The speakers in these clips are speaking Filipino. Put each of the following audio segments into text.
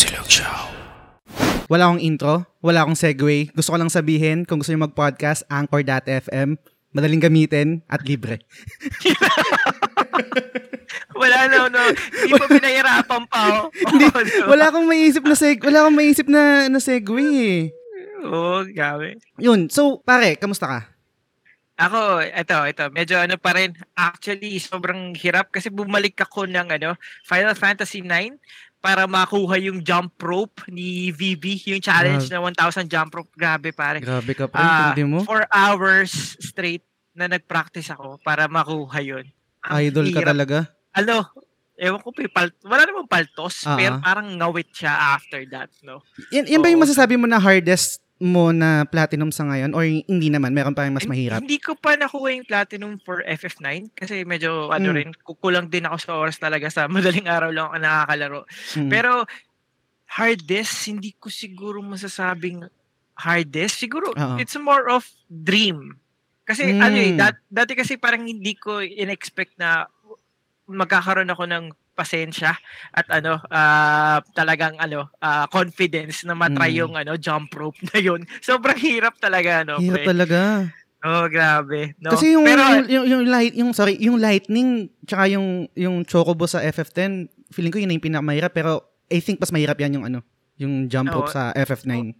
Silog Show. Wala akong intro, wala akong segue. Gusto ko lang sabihin, kung gusto nyo mag-podcast, Anchor.fm, madaling gamitin at libre. Wala na, no. Hindi pa pinahirapan pa, oh. Hindi, diba? wala akong maisip na seg wala akong maisip na, na segue eh. Oo, gabi. Yun, so pare, kamusta ka? Ako, ito, ito, medyo ano pa rin. Actually, sobrang hirap kasi bumalik ako ng ano, Final Fantasy 9 para makuha yung jump rope ni VB, yung challenge na 1,000 jump rope. Grabe, pare. Grabe ka pa, Ah, hindi mo? four hours straight na nag-practice ako para makuha yun. Ang Idol ka hirap. talaga. Ano, ewan ko, pa, pal- wala namang paltos, Ah, pero ah. parang ngawit siya after that, no? Yan, yan ba yung masasabi mo na hardest mo na platinum sa ngayon? Or hindi naman? Meron pa yung mas mahirap? Hindi ko pa nakuha yung platinum for FF9 kasi medyo ano Mm. rin, kukulang din ako sa oras talaga sa madaling araw lang ako nakakalaro. Mm. Pero hardest, hindi ko siguro masasabing hardest. Siguro Oo. it's more of dream. Kasi Mm. ano eh, dat- dati kasi parang hindi ko in-expect na magkakaroon ako ng pasensya at ano ah, talagang ano ah, confidence na matry Mm. yung ano jump rope na yun. Sobrang hirap talaga no. Hirap pre. talaga. Oh, grabe. No? Kasi yung, Pero, yung, yung, yung light, yung, sorry, yung lightning, tsaka yung, yung chocobo sa FF10, feeling ko yun na yung pinakamahirap, pero I think mas mahirap yan yung ano, yung jump rope Oo. sa FF9.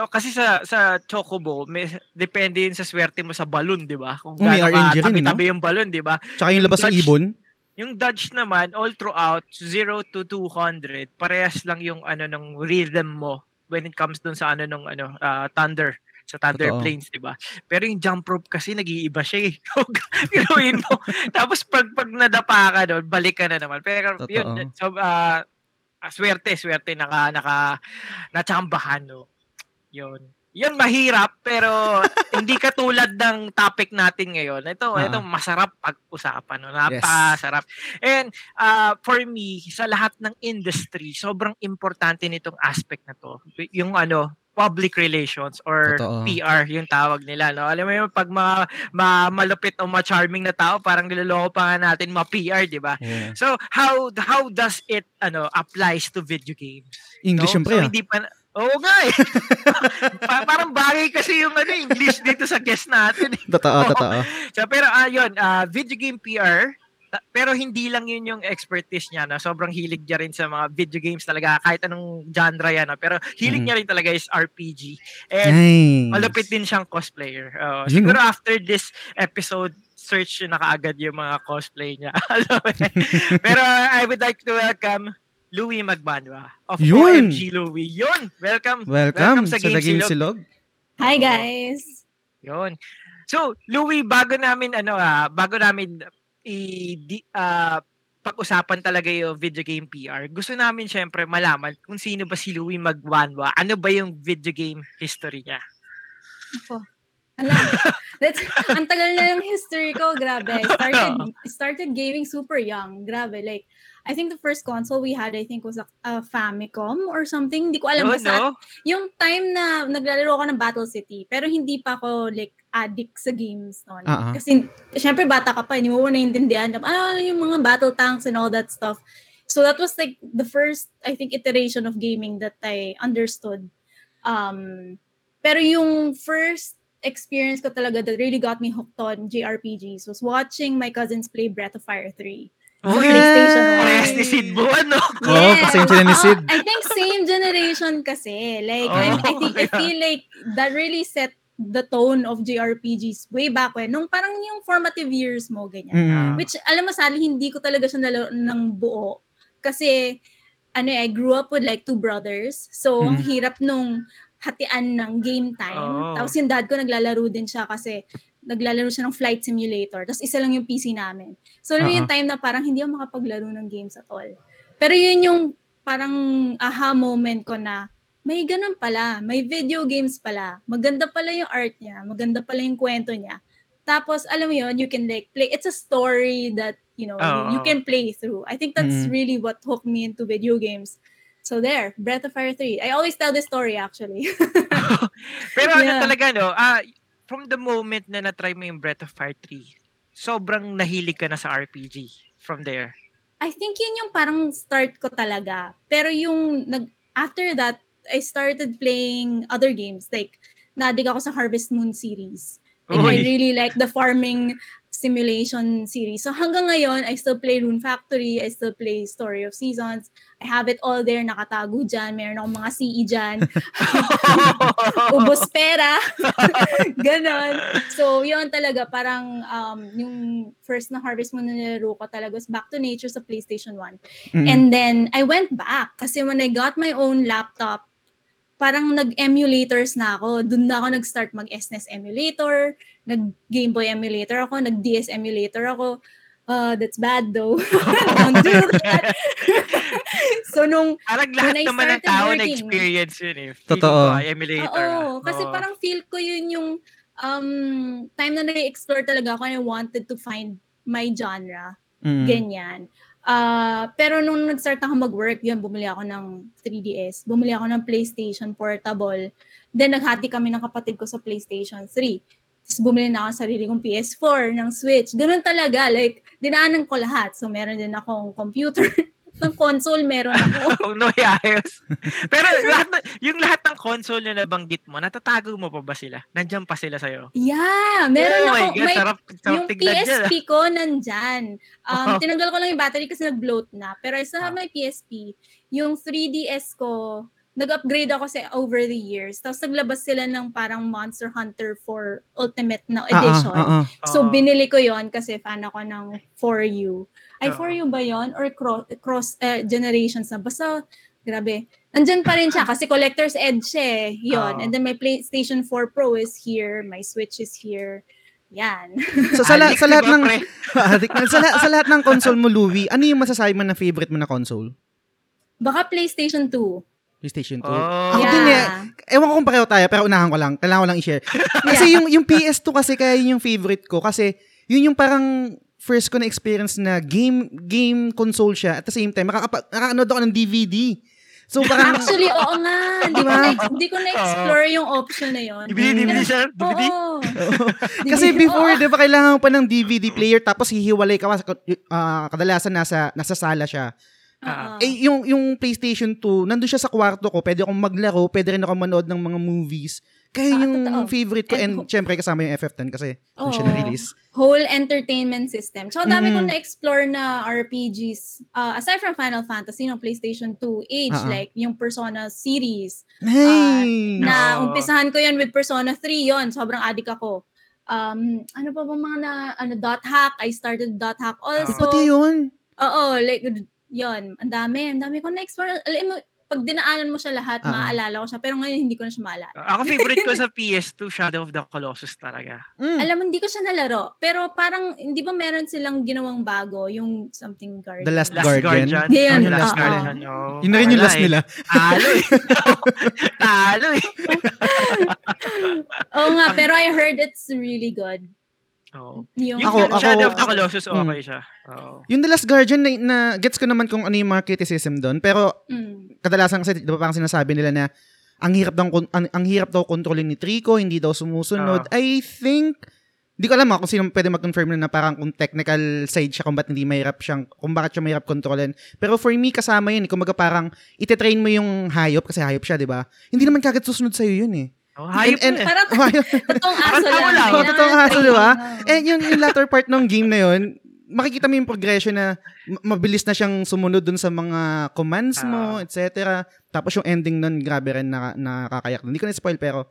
oh, kasi sa sa Chocobo, may, depende yun sa swerte mo sa balloon, di ba? Kung Oh, may gaano RNG rin, ka no? yung balloon, di ba? Tsaka yung labas ng ibon. Yung dodge naman, all throughout, 0 to 200, parehas lang yung ano ng rhythm mo when it comes dun sa ano nung ano, ah, thunder sa Thunder Totoo. Plains, di ba? Pero yung jump rope kasi nag-iiba siya eh. Gawin mo. Tapos pag, pag nadapa ka doon, balik ka na naman. Pero Totoo. yun, so, ah, swerte, swerte, naka, naka, natsambahan, no? Yun. Yun, mahirap, pero hindi katulad ng topic natin ngayon. Ito, Ah. ito masarap pag-usapan. No? Napasarap. And uh, for me, sa lahat ng industry, sobrang importante nitong aspect na to. Yung ano, public relations or Totoo. PR yung tawag nila no alam mo yun pag mga ma, malupit o ma-charming na tao parang niloloko pa nga natin mga PR di ba Yeah. so how how does it ano applies to video games English no? syempre so, hindi pa Oo nga eh. Pa- parang bagay kasi yung ano, English dito sa guest natin. eh. Totoo, Oo. totoo. So, pero ayun, ah video game PR, ta- pero hindi lang yun yung expertise niya. No? Sobrang hilig niya rin sa mga video games talaga, kahit anong genre yan. No? Pero hilig Mhm. niya rin talaga is RPG. And Nice. malupit din siyang cosplayer. Oo. Yun, siguro after this episode, search yun na kaagad yung mga cosplay niya. Pero I would like to welcome Louie Magbanwa of Yun! OMG Louie. Yun! Welcome! Welcome, Welcome sa sa Game Silog. Silog. Hi guys! Yun. So, Louie, bago namin ano ah, bago namin i di, ah, pag-usapan talaga yung video game PR, gusto namin syempre malaman kung sino ba si Louie Magbanwa. Ano ba yung video game history niya? Ako. Alam, that's, ang tagal na yung history ko, grabe. I started, started gaming super young. Grabe, like, I think the first console we had, I think, was a, a Famicom or something. Hindi ko alam. Oh, basta no? yung time na naglalaro ako ng Battle City, pero hindi pa ako, like, addict sa games noon. Ah, ah. Kasi, syempre, bata ka pa, hindi mo naiintindihan. Ano yung mga battle tanks and all that stuff. So, that was, like, the first, I think, iteration of gaming that I understood. Um, pero yung first experience ko talaga that really got me hooked on JRPGs was watching my cousins play Breath of Fire 3. Oh, Sa PlayStation one. Parehas ni Sid Bo, ano? Oo, oh, same sila ni Sid. I think same generation kasi. Like, I, I Oh, think, I yeah. feel like that really set the tone of JRPGs way back when. Nung parang yung formative years mo, ganyan. Mm. Which, alam mo, sadly, hindi ko talaga siya nalaro ng buo. Kasi, ano eh, I grew up with like two brothers. So, ang Mhm. hirap nung hatian ng game time. Oh. Tapos yung dad ko naglalaro din siya kasi naglalaro siya ng flight simulator. Tapos isa lang yung PC namin. So, Oo. yung time na parang hindi ako makapaglaro ng games at all. Pero yun yung parang aha moment ko na may ganun pala, may video games pala, maganda pala yung art niya, maganda pala yung kwento niya. Tapos, alam mo yun, you can like play, it's a story that, you know, Oo. you can play through. I think that's Mhm. really what hooked me into video games. So there, Breath of Fire 3. I always tell this story actually. Pero ano Yeah. talaga, no? Ah, from the moment na na-try mo yung Breath of Fire 3, sobrang nahilig ka na sa RPG from there. I think yun yung parang start ko talaga. Pero yung nag after that, I started playing other games. Like, nadig ako sa Harvest Moon series. And I really like the farming simulation series. So hanggang ngayon, I still play Rune Factory, I still play Story of Seasons. I have it all there, nakatago dyan. Meron akong mga CE dyan. Ubos pera. Ganon. So, yun talaga, parang um, yung first na Harvest Moon na nilaro ko talaga was Back to Nature sa PlayStation 1. Mm. And then, I went back kasi when I got my own laptop, parang nag-emulators na ako. Doon na ako nag-start mag-SNES emulator, nag-Game Boy emulator ako, nag-DS emulator ako. Uh, that's bad though. Don't do that. so, nung Parang When lahat I naman ng tao working. na-experience yun eh. Totoo. ko, ah, emulator. Oo, ah. kasi parang feel ko yun yung um, time na nag-explore talaga ako and I wanted to find my genre. Mm. Ganyan. Ah, pero nung nag-start ako mag-work, yun, bumili ako ng 3DS. Bumili ako ng PlayStation Portable. Then, naghati kami ng kapatid ko sa PlayStation 3. Tapos bumili na ako ng sarili kong PS4, ng Switch. Ganun talaga. Like, dinaanan ko lahat. So, meron din akong computer. ng console meron ako. no, ayos. Pero lahat na, yung lahat ng console na nabanggit mo, natatago mo pa ba sila? Nandiyan pa sila sa'yo? Yeah, meron oh ako. God, sarap, sarap yung PSP dyan, ah. ko nandyan. Um, oh. Tinanggal ko lang yung battery kasi nag-bloat na. Pero isa oh. may PSP, yung 3DS ko, nag-upgrade ako sa over the years. Tapos naglabas sila ng parang Monster Hunter 4 Ultimate na ah, ah, edition. Uh-uh, uh-uh. So binili ko yon kasi fan ako ng 4U. I for you ba yon or cross, cross uh, generations na basta grabe Nandyan pa rin siya kasi collector's edge siya eh. Yun. Oh. And then my PlayStation 4 Pro is here. My Switch is here. Yan. so sa, la- sa lahat ng addict na, sa, la- sa lahat ng console mo, Louie, ano yung masasabi mo na favorite mo na console? Baka PlayStation 2. PlayStation 2. Oh. Ako yeah. din eh. Ewan ko kung pareho tayo, pero unahan ko lang. Kailangan ko lang i-share. Kasi yeah. yung, yung PS2 kasi kaya yun yung favorite ko. Kasi yun yung parang first ko na experience na game game console siya. At the same time, makakapa- nakakanood ako ng DVD. So parang, Actually, oo nga. Hindi ko, Diba? na, hindi ko na-explore yung option na yun. DVD, DVD siya? Oo. DVD? kasi DVD, before, oo. di ba, kailangan mo pa ng DVD player tapos hihiwalay ka. Uh, kadalasan nasa, nasa sala siya. Oo. Eh, yung, yung PlayStation 2, nandun siya sa kwarto ko. Pwede akong maglaro, pwede rin ako manood ng mga movies. Kaya Ah, yung totoo. favorite ko. And And, syempre, kasama yung FF10 kasi doon siya na-release. whole entertainment system. So, dami Mm. kong na-explore na RPGs. Uh, aside from Final Fantasy, no, PlayStation 2 age, Ah, ah. like yung Persona series. Hey! Na Oo. umpisahan ko yan with Persona 3 yon Sobrang addict ako. Um, ano pa ba mga na, ano, dot hack? I started dot hack also. Pati yun. Oo, like, yon Ang dami. Ang dami ko na-explore. Alam mo, pag dinaanan mo siya lahat, Ah. maaalala ko siya. Pero ngayon, hindi ko na siya maalala. Ako favorite ko sa PS2, Shadow of the Colossus talaga. Mm. Alam mo, hindi ko siya nalaro. Pero parang, hindi ba meron silang ginawang bago? Yung something guardian. The Last Last Guardian. Guardian. Yan, Oh, The Last oo. Guardian. Oh, Yun na rin yung last nila. Talo eh. Talo eh. Oo nga, pero I heard it's really good. Oo. Yung, Yung Ako- ako- Shadow of the ako- Colossus, Mm. okay siya. Oo. Yung The Last Guardian, na, na gets ko naman kung ano yung mga criticism doon. Pero Mm. kadalasan kasi, di ba parang sinasabi nila na ang hirap daw, ang, ang hirap daw kontrolin ni Trico, hindi daw sumusunod. I think, di ko alam ah, kung sino pwede mag-confirm na, na parang kung technical side siya, kung ba't hindi mahirap siyang, kung bakit siya mahirap kontrolin. Pero for me, kasama yun. eh. Kumbaga parang, ititrain mo yung hayop, kasi hayop siya, di ba? Hindi naman kagad susunod sa'yo yun eh. Oh, hayop And- eh. Parang totoong aso lang. totoong aso, di ba? Eh, yung, yung latter part ng game na yun, makikita mo yung progression na ma- mabilis na siyang sumunod dun sa mga commands mo, Ah. etc. Tapos yung ending nun, grabe rin na, nakakayak. Hindi ko na-spoil, pero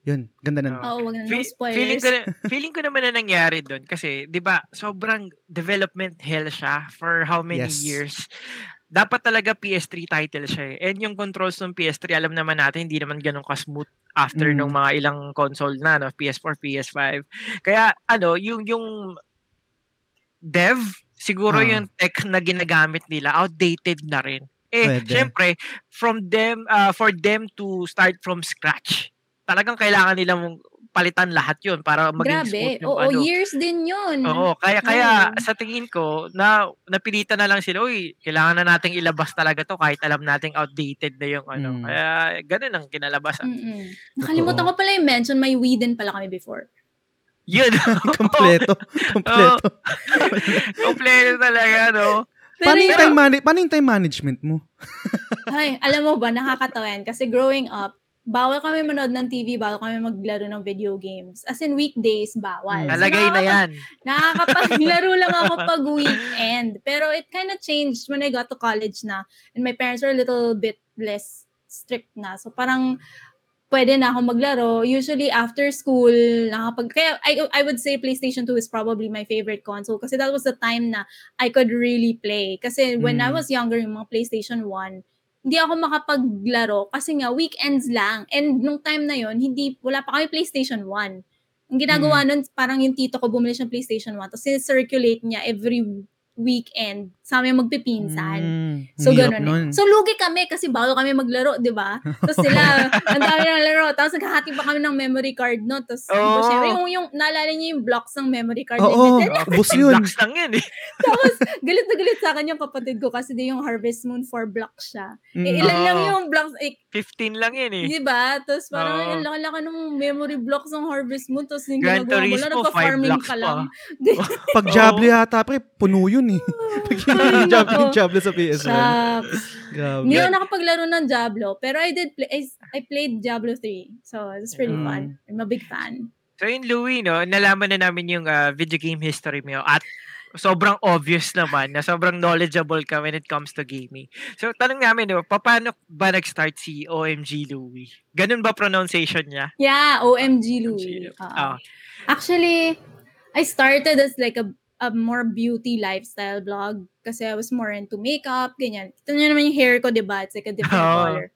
yun, ganda. Ah. Oo, wag na spoilers. feeling ko na, feeling ko naman na nangyari doon kasi 'di ba sobrang development hell siya for how many Yes. years dapat talaga PS3 title siya eh. And yung controls ng PS3, alam naman natin, hindi naman ganun ka-smooth after Mm. nung mga ilang console na, no? PS4, PS5. Kaya, ano, yung, yung dev, siguro Ah. yung tech na ginagamit nila, outdated na rin. Eh, Pwede. syempre, from them, uh, for them to start from scratch, talagang kailangan nilang palitan lahat yun para maging Grabe. smooth yung Oo, ano. years din yun. Oo, kaya kaya Oo. sa tingin ko na napilitan na lang sila, uy, kailangan na nating ilabas talaga to kahit alam nating outdated na yung ano. Mm. Kaya ganun ang kinalabasan. Mm-mm. Nakalimutan ko pala yung mention, may Wii din pala kami before. Yun. Kompleto. Kompleto. Kompleto talaga, no? Paano yung, yun- time mani- paano yung time management mo? Ay, alam mo ba, nakakatawa yan. Kasi growing up, bawal kami manood ng TV, bawal kami maglaro ng video games. As in weekdays, bawal. So, Nalagay na nakaka- yan. Nakakapaglaro lang ako pag weekend. Pero it kind of changed when I got to college na. And my parents were a little bit less strict na. So parang pwede na ako maglaro. Usually after school, nakapag... Kaya I, I would say PlayStation 2 is probably my favorite console kasi that was the time na I could really play. Kasi when I Mm. was younger, yung mga PlayStation 1, hindi ako makapaglaro kasi nga weekends lang. And nung time na yon hindi, wala pa kami PlayStation 1. Ang ginagawa nun, parang yung tito ko bumili siya ng PlayStation 1 tapos circulate niya every weekend sa amin magpipinsan. Mm, So, ganun nun. eh. So, lugi kami kasi bawal kami maglaro, di ba? Tapos sila, ang dami ng laro. Tapos naghahati pa kami ng memory card, no? Tapos, Oo. syempre, yung, yung, naalala niyo yung blocks ng memory card. Oo, Like, ubos yun. Blocks lang yun eh. Tapos, galit na galit sa akin yung kapatid ko kasi di yung Harvest Moon 4 blocks siya. Eh, Mm. ilan lang Oo. yung blocks, eh, 15 lang yun eh. di ba? Tapos parang, Oo. ang laki-laki ng memory blocks ng Harvest Moon. Tapos yung ginagawa mo lang, Turismo, 5 nagpa-farming ka pa. lang. Pag Diablo yata, pre, puno yun eh. Ay, yung Diablo, nako. yung Diablo sa PS1. Shucks. Grabe. Hindi ako nakapaglaro ng Diablo, pero I did play, I, I played Diablo 3. So, it's pretty Mm. fun. I'm a big fan. So yun, Louie, no, nalaman na namin yung ah, video game history mo at sobrang obvious naman na sobrang knowledgeable ka when it comes to gaming. So tanong namin, no, paano ba nag-start si OMG Louie? Ganun ba pronunciation niya? Yeah, OMG Louie. Oo. Ah. Actually, I started as like a, a more beauty lifestyle blog kasi I was more into makeup, ganyan. Ito nyo naman yung hair ko, di ba? It's like a different Oo. color.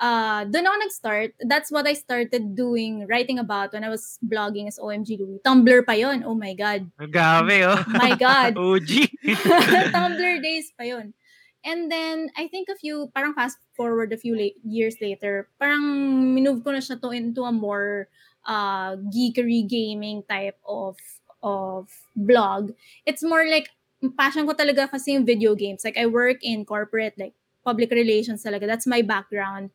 Uh, doon ako nag-start. That's what I started doing, writing about when I was blogging as OMG Louie. Tumblr pa yon. Oh my God. Gabi, oh. My God. OG. Tumblr days pa yun. And then, I think a few, parang fast forward a few la- years later, parang minove ko na siya to into a more uh, geekery gaming type of of blog. It's more like, passion ko talaga kasi yung video games. Like, I work in corporate, like, public relations talaga. That's my background.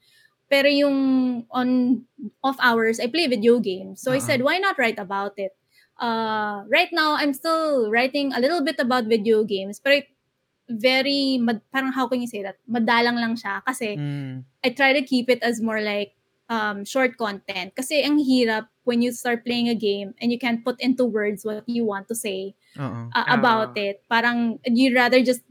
Pero yung on off hours, I play video games. So I Ah. said, why not write about it? Uh, right now, I'm still writing a little bit about video games, pero it- very, mad, parang how can you say that? Madalang lang siya kasi Mm. I try to keep it as more like um, short content. Kasi ang hirap when you start playing a game and you can't put into words what you want to say uh, about it. Parang you'd rather just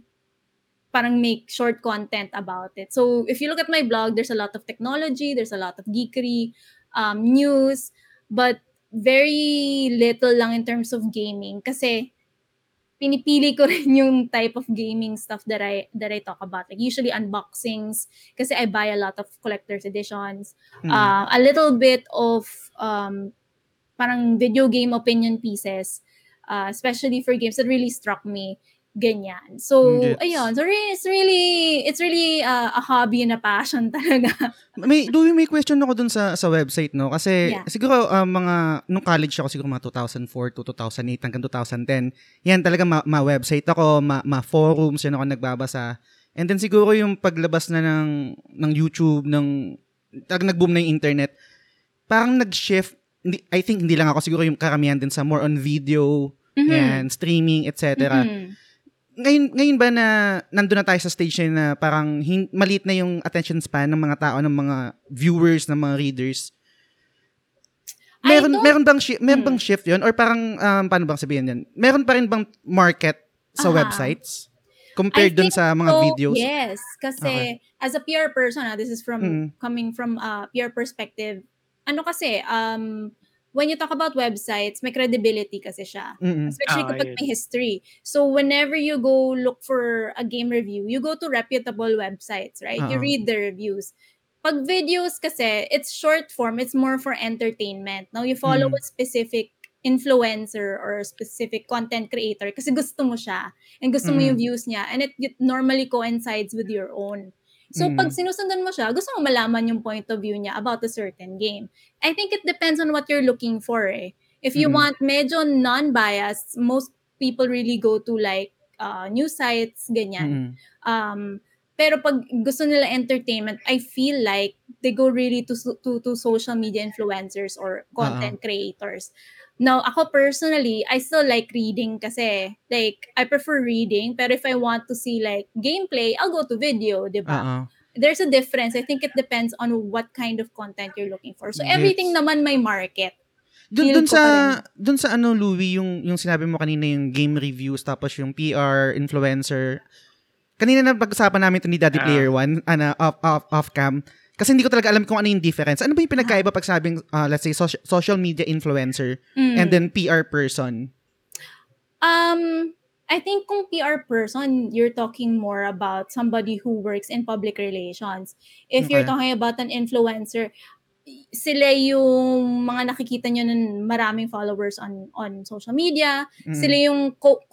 parang make short content about it. So if you look at my blog, there's a lot of technology, there's a lot of geekery, um, news, but very little lang in terms of gaming kasi pinipili ko rin yung type of gaming stuff that I that I talk about. Like usually unboxings kasi I buy a lot of collector's editions. Mm. Uh, a little bit of um, parang video game opinion pieces, uh, especially for games that really struck me. Ganyan. So, Gets. ayun. So, really, it's really, it's really uh, a hobby and a passion talaga. May, Louie, may question ako dun sa sa website, no? Kasi Yeah. siguro ah, mga, nung college ako, siguro mga 2004 to 2008 hanggang 2010, yan talaga ma- ma-website ako, ma- ma-forums, yan ako nagbabasa. And then siguro yung paglabas na ng, ng YouTube, ng, talagang nag-boom na yung internet, parang nag-shift, hindi, I think hindi lang ako, siguro yung karamihan din sa more on video, Mhm. yan, streaming, etc Mhm. Ngayon, ngayon ba na nandun na tayo sa stage na parang hin- maliit na yung attention span ng mga tao, ng mga viewers, ng mga readers? Meron, meron bang, shi- meron Hmm. bang shift yun? Or parang, um, paano bang sabihin yan? Meron pa rin bang market sa Aha. websites? Compared I dun sa mga so, videos? Yes. Kasi, as a PR person, ah, this is from, Mm. coming from a PR perspective, ano kasi, um, when you talk about websites, may credibility kasi siya. Mm-mm. Especially Ah, kapag yun. may history. So, whenever you go look for a game review, you go to reputable websites, right? You Oo. read the reviews. Pag videos kasi, it's short form. It's more for entertainment. Now, you follow Mm. a specific influencer or a specific content creator kasi gusto mo siya and gusto mo Mm. yung views niya and it, it normally coincides with your own. So, Mm. pag sinusundan mo siya, gusto mo malaman yung point of view niya about a certain game. I think it depends on what you're looking for eh. If you Mm. want medyo non-biased, most people really go to like uh, news sites, ganyan. Mm-mm. Um, pero pag gusto nila entertainment, I feel like they go really to to, to social media influencers or content creators. Now, ako personally, I still like reading kasi, like, I prefer reading, pero if I want to see, like, gameplay, I'll go to video, di ba? Oo. There's a difference. I think it depends on what kind of content you're looking for. So, Gets. everything naman may market. Dun ko sa dun sa ano Louie yung yung sinabi mo kanina yung game reviews tapos yung PR influencer. Kanina na pag-usapan namin to ni Daddy Ah. Player One, ano off off off cam. Kasi hindi ko talaga alam kung ano yung difference. Ano ba yung pinagkaiba pag sabing uh, let's say social, social media influencer Mm. and then PR person? Um, I think kung PR person, you're talking more about somebody who works in public relations. If you're Okay. talking about an influencer, sila yung mga nakikita nyo ng maraming followers on on social media. Mm. Sila yung,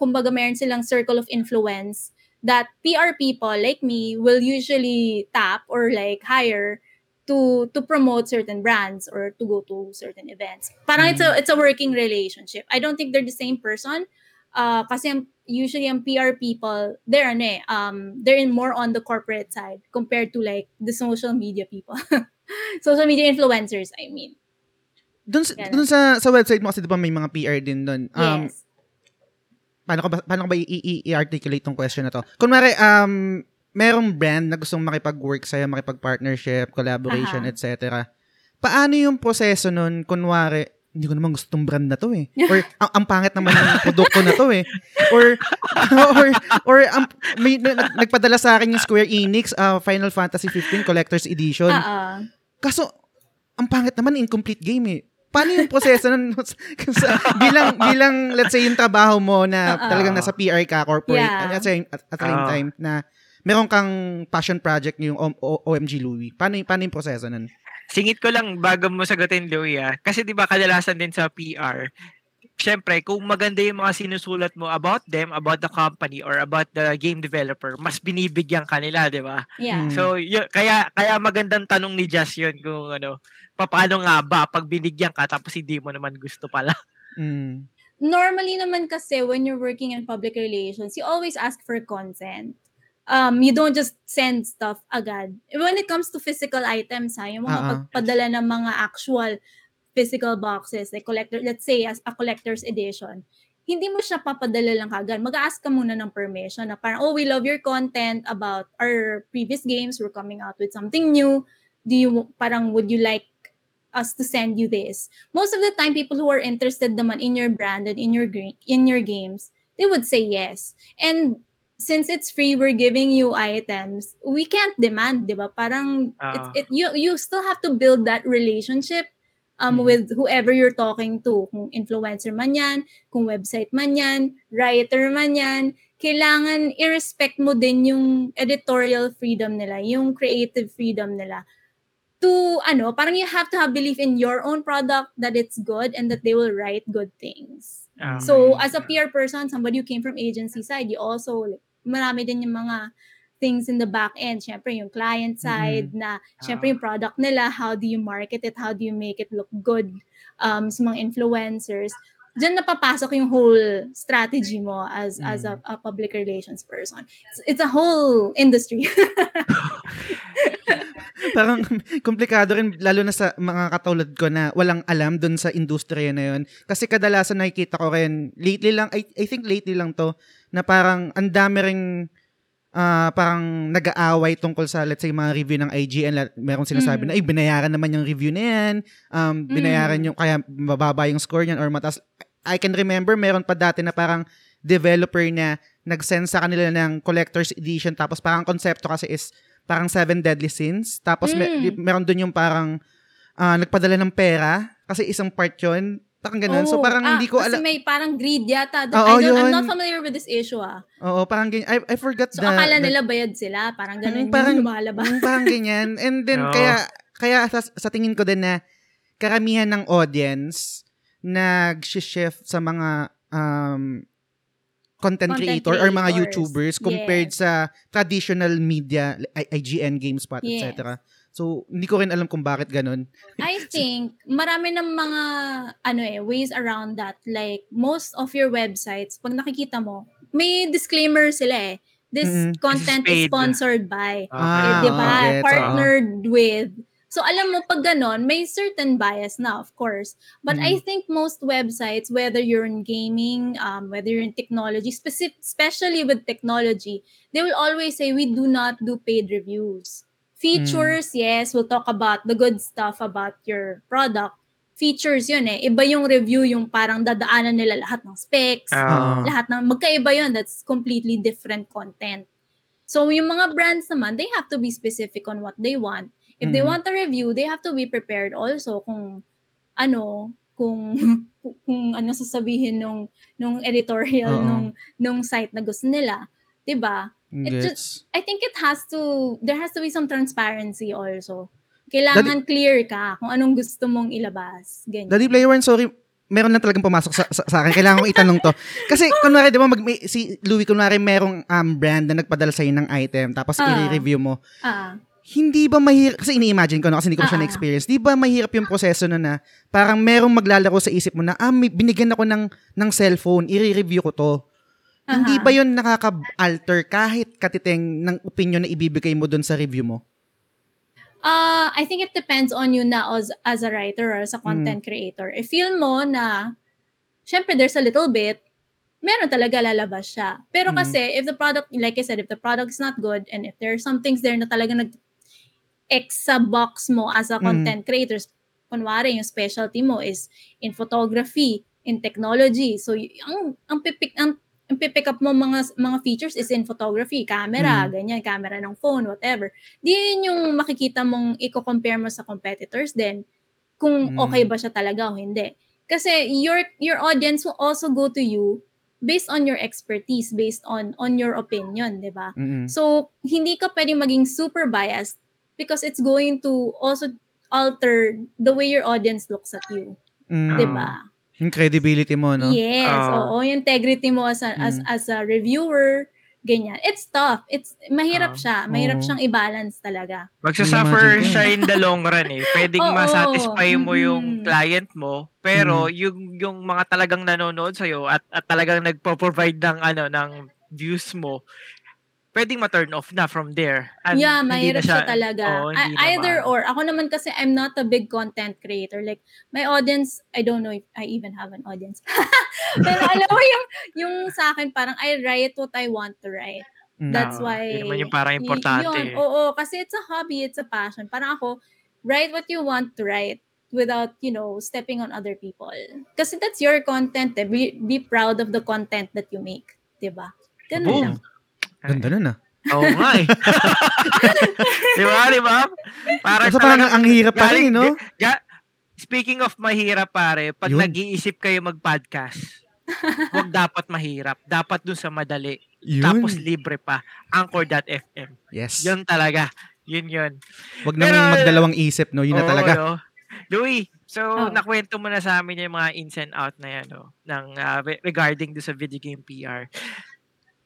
kumbaga, meron silang circle of influence that PR people like me will usually tap or like hire to to promote certain brands or to go to certain events. Parang it's a it's a working relationship. I don't think they're the same person. Uh, kasi ang- usually ang PR people, they're ano eh, um, they're in more on the corporate side compared to like the social media people. social media influencers, I mean. Dun, sa- sa sa website mo kasi 'di ba may mga PR din doon. Um yes. Paano ko ba paano ko ba i-articulate tong question na to? Kunwari um merong brand na gustong makipag-work sa'yo, makipag-partnership, collaboration, Aha. etc. Paano yung proseso nun? Kunwari, hindi ko naman gusto tong brand na to eh. Or ang, ang pangit naman ng produkto na to eh. Or or or ang, may na- nag- nagpadala sa akin yung Square Enix uh, Final Fantasy 15 Collector's Edition. Ah. Kaso, ang pangit naman, incomplete game eh. Paano yung proseso nun? Bilang, bilang, let's say, yung trabaho mo na Oo. talagang nasa PR ka, corporate, Yeah. at, same, at, at the same Oo. time, na meron kang passion project yung O- O- OMG Louie. Paano, paano yung proseso nun? Singit ko lang bago mo sagutin, Louie, ah. Kasi di ba kadalasan din sa PR, syempre, kung maganda yung mga sinusulat mo about them, about the company, or about the game developer, mas binibigyan kanila, di ba? Yeah. Mm. So, y- kaya kaya magandang tanong ni Jess yun kung ano, paano nga ba pag binigyan ka tapos hindi mo naman gusto pala. Mm. normally naman kasi when you're working in public relations, you always ask for consent. Um, you don't just send stuff agad. When it comes to physical items, ha, yung mga ah. pagpadala ng mga actual physical boxes, like collector, let's say as a collector's edition, hindi mo siya papadala lang kagad. Mag-ask ka muna ng permission na parang, oh, we love your content about our previous games. We're coming out with something new. Do you, parang, would you like us to send you this? most of the time people who are interested naman in your brand and in your in your games they would say yes and since it's free we're giving you items we can't demand di ba parang Ah. it's, it, you you still have to build that relationship um Mhm. with whoever you're talking to kung influencer man yan kung website man yan writer man yan kailangan i-respect mo din yung editorial freedom nila yung creative freedom nila to ano, parang you have to have belief in your own product that it's good and that they will write good things. Um, So as a PR person, somebody who came from agency side, you also like, marami din yung mga things in the back end. Syempre yung client side na syempre yung product nila, how do you market it, how do you make it look good um, sa mga influencers. Diyan napapasok yung whole strategy mo as as a, a public relations person. It's, it's a whole industry. Parang komplikado rin, lalo na sa mga katulad ko na walang alam dun sa industriya na yun. Kasi kadalasan nakikita ko rin, lately lang, I, I think lately lang to, na parang ang dami ring ah, parang nag-aaway tungkol sa, let's say, mga review ng IGN. Merong sinasabi Mm. na, ay, binayaran naman yung review na yan. Um, binayaran yung, kaya mababa yung score niyan or mataas. I can remember, meron pa dati na parang developer na nag-send sa kanila ng collector's edition tapos parang konsepto kasi is parang seven deadly sins. Tapos Mm. di- meron dun yung parang ah, nagpadala ng pera kasi isang part yun. Parang ganun. so Oh, parang ah, hindi ko Kasi alam. may parang greed yata. Oo, I don't, I'm yun. not familiar with this issue ah. Oo, parang ganyan. I, I forgot So the, akala the- nila bayad sila. Parang ganun Mm, parang- yung lumalabas. Mm, parang ganyan. And then, Oo. kaya, kaya sa, sa tingin ko din na karamihan ng audience nag-shift sa mga um, content, Content creator or mga creators. YouTubers compared Yes. sa traditional media, I- IGN, GameSpot, Yes. etc. So, hindi ko rin alam kung bakit ganun. I think marami ng mga ano eh ways around that. Like most of your websites, pag nakikita mo, may disclaimer sila eh. This Mm-mm. content This is is sponsored by. Ah, eh, 'di ba? gets, oo. Partnered with. So alam mo pag ganon, may certain bias na of course. But Mm. I think most websites whether you're in gaming, um whether you're in technology, specific, especially with technology, they will always say we do not do paid reviews. Features, yes, we'll talk about the good stuff about your product. Features yun eh. Iba yung review, yung parang dadaanan nila lahat ng specs. Oo. lahat ng magkaiba yun. That's completely different content. So yung mga brands naman, they have to be specific on what they want. If they Mhm. want a review, they have to be prepared also kung ano, kung kung, ano sasabihin nung nung editorial Oo. nung nung site na gusto nila, 'di ba? It Gets. I think it has to there has to be some transparency also. Kailangan clear ka kung anong gusto mong ilabas. Ganyan. Daddy Player One, sorry, meron na talagang pumasok sa, sa, sa akin. Kailangan kong itanong to. Kasi, kunwari, di ba, mag, may, si Louie, kunwari, merong um, brand na nagpadala sa'yo ng item, tapos Ah. i-review mo. Ah, Hindi ba mahirap, kasi ini-imagine ko, no, kasi hindi ko siya ah. na-experience, di ba mahirap yung proseso na na, parang merong maglalaro sa isip mo na, ah, may, binigyan ako ng, ng cellphone, i-review ko to. Hindi aha. ba yun nakaka-alter kahit katiteng ng opinion na ibibigay mo doon sa review mo? Uh, I think it depends on you na as, as a writer or as a Mm. content creator. If feel mo na, syempre there's a little bit, meron talaga lalabas siya. Pero Mm. kasi, if the product, like I said, if the product is not good, and if there are some things there na talaga nag X sa box mo as a Mm. content creator, kunwari yung specialty mo is in photography, in technology. So, ang, ang pipik, ang, ang pipick up mo mga mga features is in photography, camera, Mm. ganyan, camera ng phone, whatever di yun yung makikita mong i-compare mo sa competitors din kung Mm. okay ba siya talaga o hindi. Kasi your your audience will also go to you based on your expertise, based on on your opinion, 'di ba? Mm-mm. So hindi ka pwedeng maging super biased because it's going to also alter the way your audience looks at you, Mm. 'di ba? Yung credibility mo, no? Yes, Ah. oo, yung integrity mo as a, as Mm. as a reviewer, ganyan. It's tough. It's mahirap Ah. siya. Mahirap Oo. siyang i-balance talaga. Magsasuffer siya in the long run eh. Pwedeng Oo. masatisfy mo yung Mhm. client mo, pero Mm. yung yung mga talagang nanonood sa at at talagang nagpo-provide ng ano ng views mo, pwedeng ma-turn off na from there. And yeah, mahirap siya, talaga. oo, hindi I- either ma- or. Ako naman kasi I'm not a big content creator. Like, my audience, I don't know if I even have an audience. Pero alam mo yung, yung sa akin, parang I write what I want to write. Mm. That's Oo, why... yun naman yung parang importante Yun, oo, kasi it's a hobby, it's a passion. Parang ako, write what you want to write without, you know, stepping on other people. Kasi that's your content. Eh. Be, be proud of the content that you make. Diba? Ganun Boom. lang. Ganda nun, ah. Oo nga eh. di ba, di ba? Parang Kasi parang ang hirap pa rin, no? ga- speaking of mahirap pare, pag Yun. nag-iisip kayo mag-podcast, huwag dapat mahirap. Dapat dun sa madali. Yun. Tapos libre pa. Anchor.fm. yes. Yun talaga. Yun yun. Wag nang Pero- magdalawang isip, no? Yun na talaga. no? Louis, so Oh. nakwento mo na sa amin yung mga ins and out na yan, no? Ng, ah, re- regarding do sa video game PR.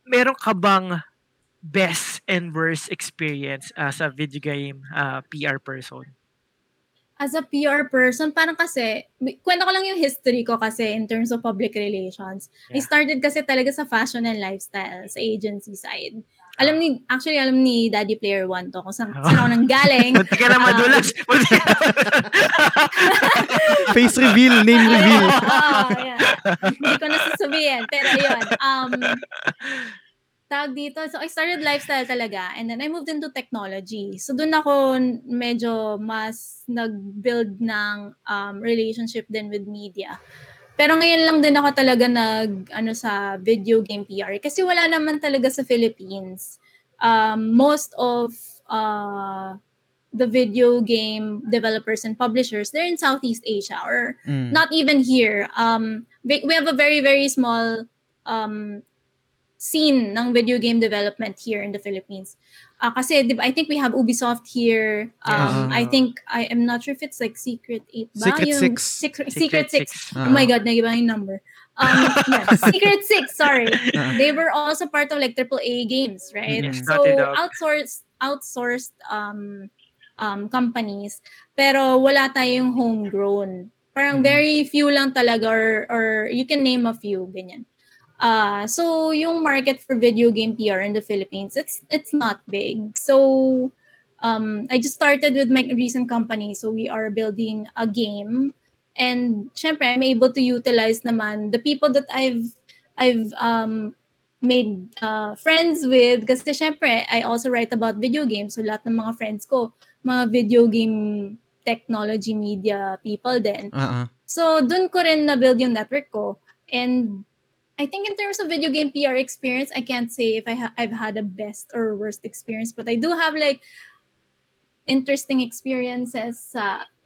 Meron ka bang best and worst experience as a video game ah, PR person? as a PR person, parang kasi, kwento ko lang yung history ko kasi in terms of public relations. I Yeah. started kasi talaga sa fashion and lifestyle, sa agency side. Alam ni, actually, alam ni Daddy Player One to, kung saan, saan ako nanggaling. Munti ka na madulas. Na- Face reveal, name reveal. Oo, yeah. Hindi ko nasasabihin. Pero yun, um, tawag dito. So, I started lifestyle talaga. And then, I moved into technology. So, doon ako medyo mas nag-build ng um, relationship din with media. Pero ngayon lang din ako talaga nag, ano, sa video game PR. Kasi wala naman talaga sa Philippines. Um, most of uh, the video game developers and publishers, they're in Southeast Asia or Mm. not even here. Um, we, we have a very, very small um, scene ng video game development here in the Philippines. Uh, kasi, di ba, I think we have Ubisoft here. Um, Yeah. I think, I am not sure if it's like Secret 8 ba? Secret Yung Six. Secret, Secret 6. Ah. Oh my God, nagiba yung number. Um, yeah, Secret 6, sorry. Ah. They were also part of like AAA games, right? Yes, so, outsourced, outsourced um, um, companies. Pero wala tayong homegrown. Parang Mhm. very few lang talaga or, or you can name a few, ganyan. Uh, so, yung market for video game PR in the Philippines, it's it's not big. So, um, I just started with my recent company. So we are building a game. And syempre, I'm able to utilize naman the people that I've I've um, made uh, friends with. Kasi syempre, I also write about video games. So lahat ng mga friends ko, mga video game technology media people then. Uh-uh. So, dun ko rin na-build yung network ko. And I think in terms of video game PR experience, I can't say if I ha- I've had a best or worst experience, but I do have like interesting experiences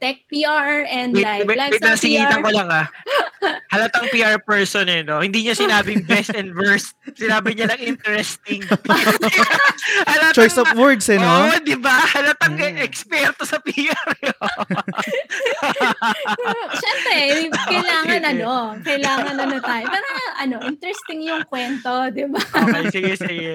tech PR and Wait, like wait, wait lifestyle lang, singitan PR. ko lang ah. Halatang PR person eh, no? Hindi niya sinabing best and worst. Sinabi niya lang interesting. Halatang, Choice of words, eh, no? Oo, di ba? Halatang Mm. eksperto sa PR. Siyempre, kailangan Sige. ano, kailangan ano tayo. Pero ano, interesting yung kwento, di ba? okay, sige, sige.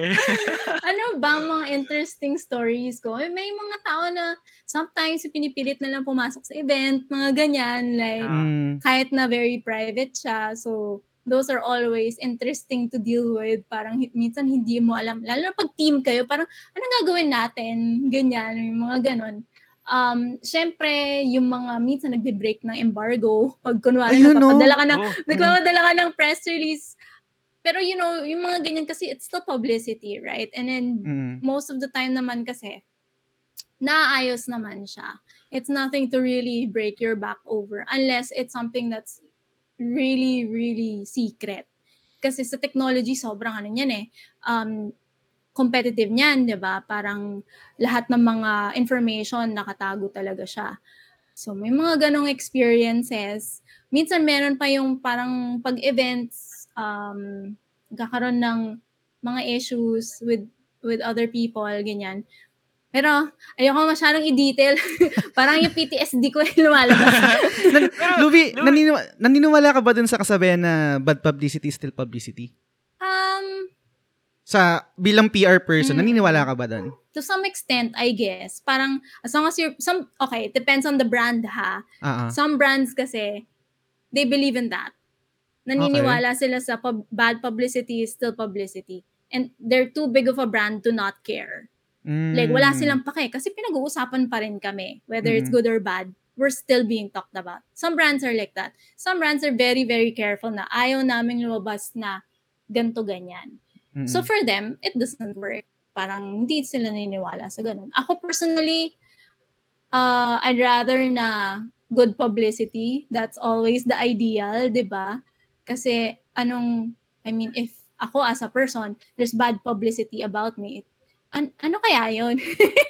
ano ba mga interesting stories ko? May mga tao na sometimes pinipilit na lang pumasok sa event, mga ganyan, like Mm. kahit na very private siya. So, those are always interesting to deal with. Parang minsan hindi mo alam. Lalo na pag team kayo, parang ano gagawin natin? Ganyan, yung mga ganon. Um, Siyempre, yung mga minsan nagbe-break ng embargo. Pag kunwari, Ayun, no? nagpapadala ka ng, Oh, nagpapadala ka ng press release. Pero you know, yung mga ganyan kasi, it's still publicity, right? And then, Mm. most of the time naman kasi, naayos naman siya. It's nothing to really break your back over unless it's something that's really, really secret. Kasi sa technology, sobrang ano niyan eh. Um, competitive niyan, di ba? Parang lahat ng mga information nakatago talaga siya. So, may mga ganong experiences. Minsan meron pa yung parang pag-events, um, kakaroon ng mga issues with with other people, ganyan. Pero, ayoko masyadong i-detail. parang yung PTSD ko yung lumalabas. Nan- Luby, Luby- naniniwa- naniniwala ka ba dun sa kasabihan na bad publicity is still publicity? um, Sa bilang PR person, Mm. naniniwala ka ba dun? to some extent, I guess. Parang, as long as you're, some, okay, it depends on the brand ha. Ah. Some brands kasi, they believe in that. Naniniwala sila sa pub- bad publicity is still publicity. And they're too big of a brand to not care. Like, wala Mm. silang pake. Kasi pinag-uusapan pa rin kami. Whether it's Mm. good or bad, we're still being talked about. Some brands are like that. Some brands are very, very careful na ayaw naming lumabas na ganto ganyan. Mm-mm. So for them, it doesn't work. Parang hindi sila naniniwala sa ganun. Ako personally, uh, I'd rather na good publicity. That's always the ideal, di ba? Kasi anong, I mean, if ako as a person, there's bad publicity about me, an- ano kaya yun?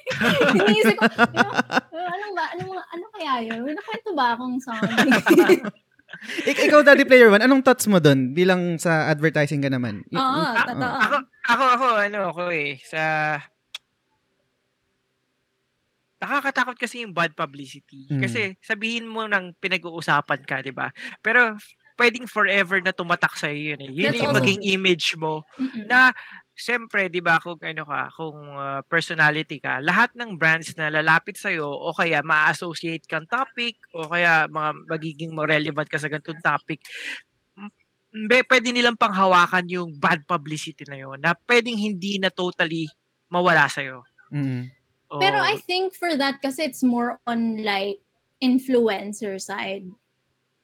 Iniisip ko, ano, ano ba, ano, mga, ano kaya yun? May nakwento ba akong something? Ik- ikaw, Daddy Player One, anong thoughts mo dun bilang sa advertising ka naman? Oo, y- totoo. Ako, ako, ako, ano ako eh, sa... Nakakatakot kasi yung bad publicity. Mm. Kasi sabihin mo nang pinag-uusapan ka, di ba? Pero pwedeng forever na tumatak sa yun eh. Yun That's yung also maging image mo Mm-mm. na Siyempre, 'di ba, kung ano ka, kung uh, personality ka, lahat ng brands na lalapit sa o kaya ma-associate kang topic o kaya mga magiging relevant ka sa ganitong topic, m- mbe, pwede nilang panghawakan yung bad publicity na yun na pwedeng hindi na totally mawala sa iyo. Mm. Pero I think for that kasi it's more on like influencer side.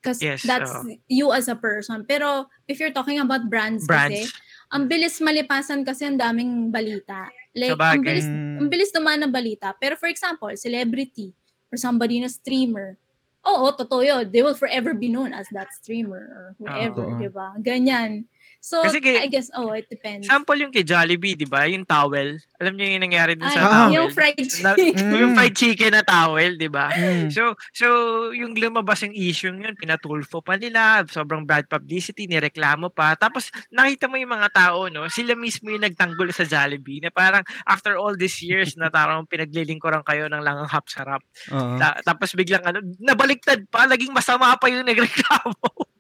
Kasi Yes, that's oo. you as a person. Pero if you're talking about brands, kasi, brands. Ang bilis malipasan kasi ang daming balita. Like, ang Sabagay. bilis, Mm. ang bilis naman ng balita. Pero for example, celebrity or somebody na streamer, oo, totoo yun. They will forever be known as that streamer or whoever, Oo. di ba? Ganyan. So, Kasi kay- I guess, oh, it depends. Sample yung kay Jollibee, 'di ba? Yung towel. Alam niyo yung nangyari dun Ay, sa Ah. towel. yung fried Na- chicken. yung Mm. fried chicken na towel, 'di ba? Mm. So, so yung lumabas yung issue yun, pinatulfo pa nila, sobrang bad publicity, nireklamo pa. Tapos nakita mo yung mga tao, no, sila mismo yung nagtanggol sa Jollibee na parang after all these years na parang pinaglilingkuran kayo ng langang hapsarap. Oo. Ta- tapos biglang ano, nabaliktad pa, naging masama pa yung nagreklamo.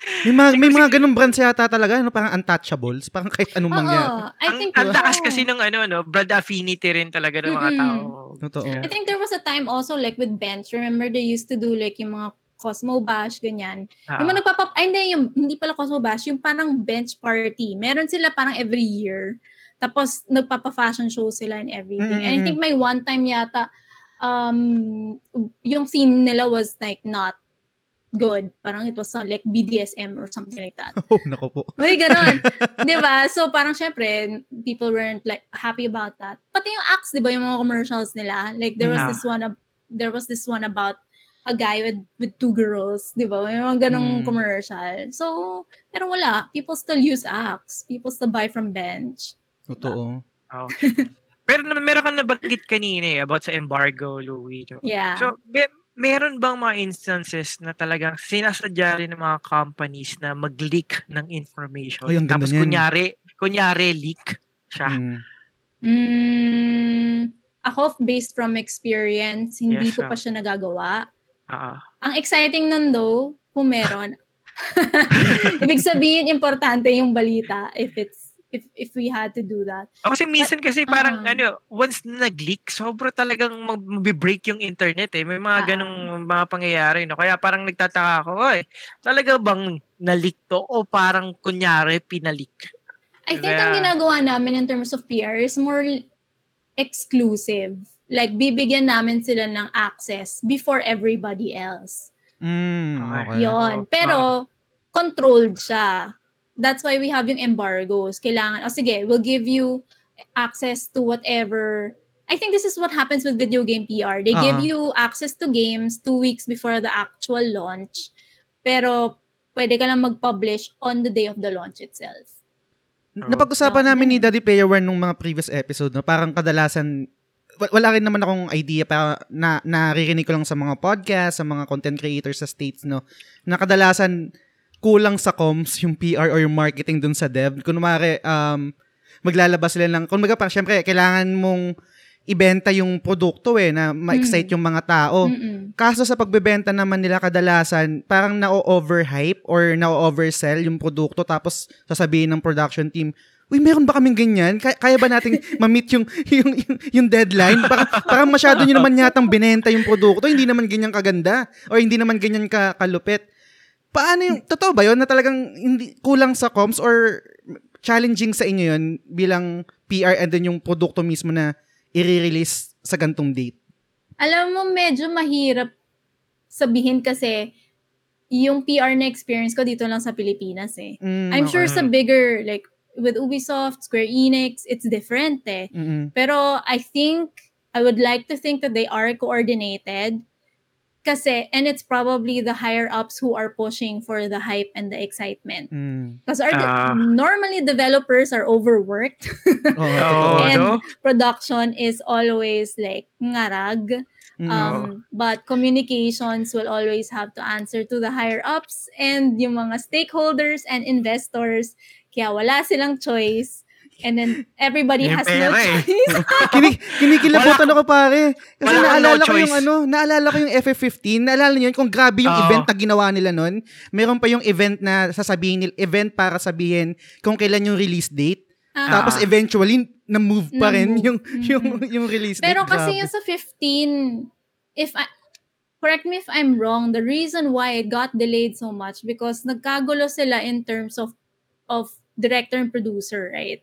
May mga, may mga ganun brands yata talaga, ano, parang untouchables, parang kahit anong mangyari. Oo, I ang, think, ang lakas oo. kasi ng ano, no, brand affinity rin talaga ng mga tao. Totoo. I think there was a time also like with bench. Remember they used to do like yung mga Cosmo Bash, ganyan. Ah, Yung mga nagpapap... Ay, hindi, yung, hindi pala Cosmo Bash, yung parang bench party. Meron sila parang every year. Tapos, nagpapa-fashion show sila and everything. And I think may one time yata, um, yung scene nila was like not good. Parang it was uh, like BDSM or something like that. Oh, nako po. May ganon. di ba? So parang syempre, people weren't like happy about that. Pati yung acts, di ba, yung mga commercials nila. Like there was Yeah. this one, ab- there was this one about a guy with with two girls, di ba? May mga ganong Mm. commercial. So, pero wala. People still use acts. People still buy from bench. Totoo. Oh. Pero meron kang nabanggit kanina eh, about sa embargo, Louie. no? Yeah. So, meron bang mga instances na talagang sinasadya rin ng mga companies na mag-leak ng information? Ay, ang ganda Tapos niyan. kunyari, kunyari leak siya. Mm. mm, ako, based from experience, hindi Yes, ko ma'am. pa siya nagagawa. Ah, Ang exciting nun though, kung meron, ibig sabihin, importante yung balita if it's if if we had to do that. Oh, kasi minsan kasi parang Ah. ano, once na nag-leak, sobra talagang mag- mag-break yung internet eh. May mga Ah. ganong mga pangyayari. No? Kaya parang nagtataka ako, oy, talaga bang na-leak to o parang kunyari pinalik? I think ang Kaya- ginagawa namin in terms of PR is more exclusive. Like, bibigyan namin sila ng access before everybody else. Mm, Okay. okay. Yon. Pero, controlled siya. That's why we have yung embargoes. Kailangan, oh sige, we'll give you access to whatever. I think this is what happens with video game PR. They give Ah. you access to games two weeks before the actual launch. Pero, pwede ka lang mag-publish on the day of the launch itself. Napag-usapan namin ni Daddy Player One nung mga previous episode, no? parang kadalasan, wa- wala rin naman akong idea pa na naririnig ko lang sa mga podcast, sa mga content creators sa States, no? Na kadalasan kulang sa comms yung PR or yung marketing dun sa dev. Kung mare, um, maglalabas sila ng, kung maga, parang syempre, kailangan mong ibenta yung produkto eh, na ma-excite yung mga tao. Mm-mm. Kaso sa pagbebenta naman nila kadalasan, parang na-overhype or na-oversell yung produkto tapos sasabihin ng production team, Uy, meron ba kaming ganyan? Kaya, kaya ba nating ma-meet yung, yung, yung, yung deadline? Parang, parang masyado nyo naman yatang binenta yung produkto, hindi naman ganyan kaganda or hindi naman ganyan ka, kalupit. Paano yung, totoo ba yun na talagang hindi, kulang sa comms or challenging sa inyo yun bilang PR and then yung produkto mismo na i-release sa gantong date? Alam mo, medyo mahirap sabihin kasi yung PR na experience ko dito lang sa Pilipinas eh. Mm, I'm sure okay. sa bigger, like, with Ubisoft, Square Enix, it's different eh. Mm-mm. Pero I think, I would like to think that they are coordinated. Kasi, and it's probably the higher ups who are pushing for the hype and the excitement. Mm. Because our Ah. normally developers are overworked. Totoo. And no? production is always like ngarag. Mm. Um, but communications will always have to answer to the higher ups and yung mga stakeholders and investors. Kaya wala silang choice. And then everybody Yung has no eh. choice. Kini kinikilabutan ako pare. Kasi Wala naalala no ko yung ano, naalala ko yung FF15. Naalala niyo yun kung grabe yung Oo. event na ginawa nila nun. Meron pa yung event na sasabihin nila, event para sabihin kung kailan yung release date. Ah, Tapos eventually na-move pa rin Na-move. yung Mhm. yung yung release date. Pero kasi Grabe. yung sa 15, if I, correct me if I'm wrong, the reason why it got delayed so much because nagkagulo sila in terms of of director and producer, right?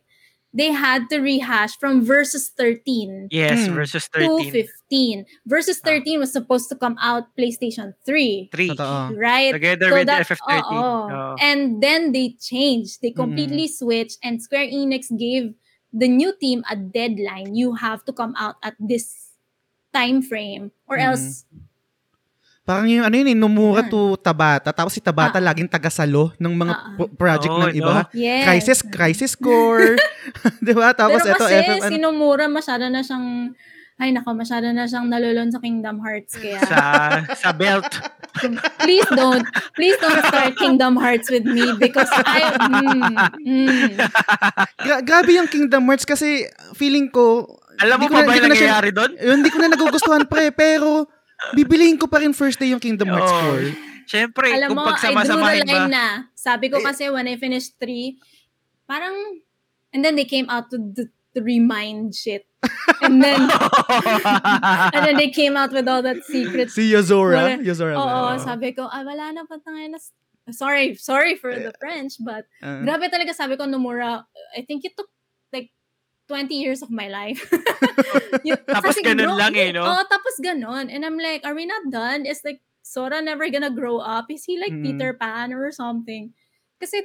They had to rehash from verses 13 Yes, verses versus to 13. 15. Versus Ah. 13 was supposed to come out PlayStation 3, 3. Totoo. right? Together with the FF13. oo. Oo. And then they changed. They completely switched and Square Enix gave the new team a deadline. You have to come out at this time frame or Mhm. else Parang yung ano yun, eh, Nomura to Tabata. Tapos si Tabata Ah. laging tagasalo ng mga Ah. pro- project Oo, ng iba. no? yes. Crisis, crisis score. 'Di ba? Tapos Pero eto kasi FF ano, si Nomura masyado na siyang ay nako, masyado na siyang nalulon sa Kingdom Hearts kaya sa sa belt. please don't please don't start Kingdom Hearts with me because I mm, mm. gra- grabe yung Kingdom Hearts kasi feeling ko Alam mo pa na- ba yung ko na siya- nangyayari doon? Yun, hindi ko na nagugustuhan pre, pero bibiliin ko pa rin first day yung Kingdom Hearts Oo. 4. Siyempre, Alam kung mo, I drew the pagsama-samahin ba, line na. Sabi ko Eh, kasi when I finished three, parang, and then they came out to, to, to remind shit. And then, and then they came out with all that secret. Si Yozora. Wala. Yozora. Oo, Oo. sabi ko, ah, wala na pa tayo na, sorry, sorry for the French, but Ah. grabe talaga sabi ko, Nomura, I think you took 20 years of my life. Tapos ganun grow- lang eh, no? Oo, tapos ganun. And I'm like, are we not done? Is like, Sora never gonna grow up? Is he like Mm. Peter Pan or something? Kasi,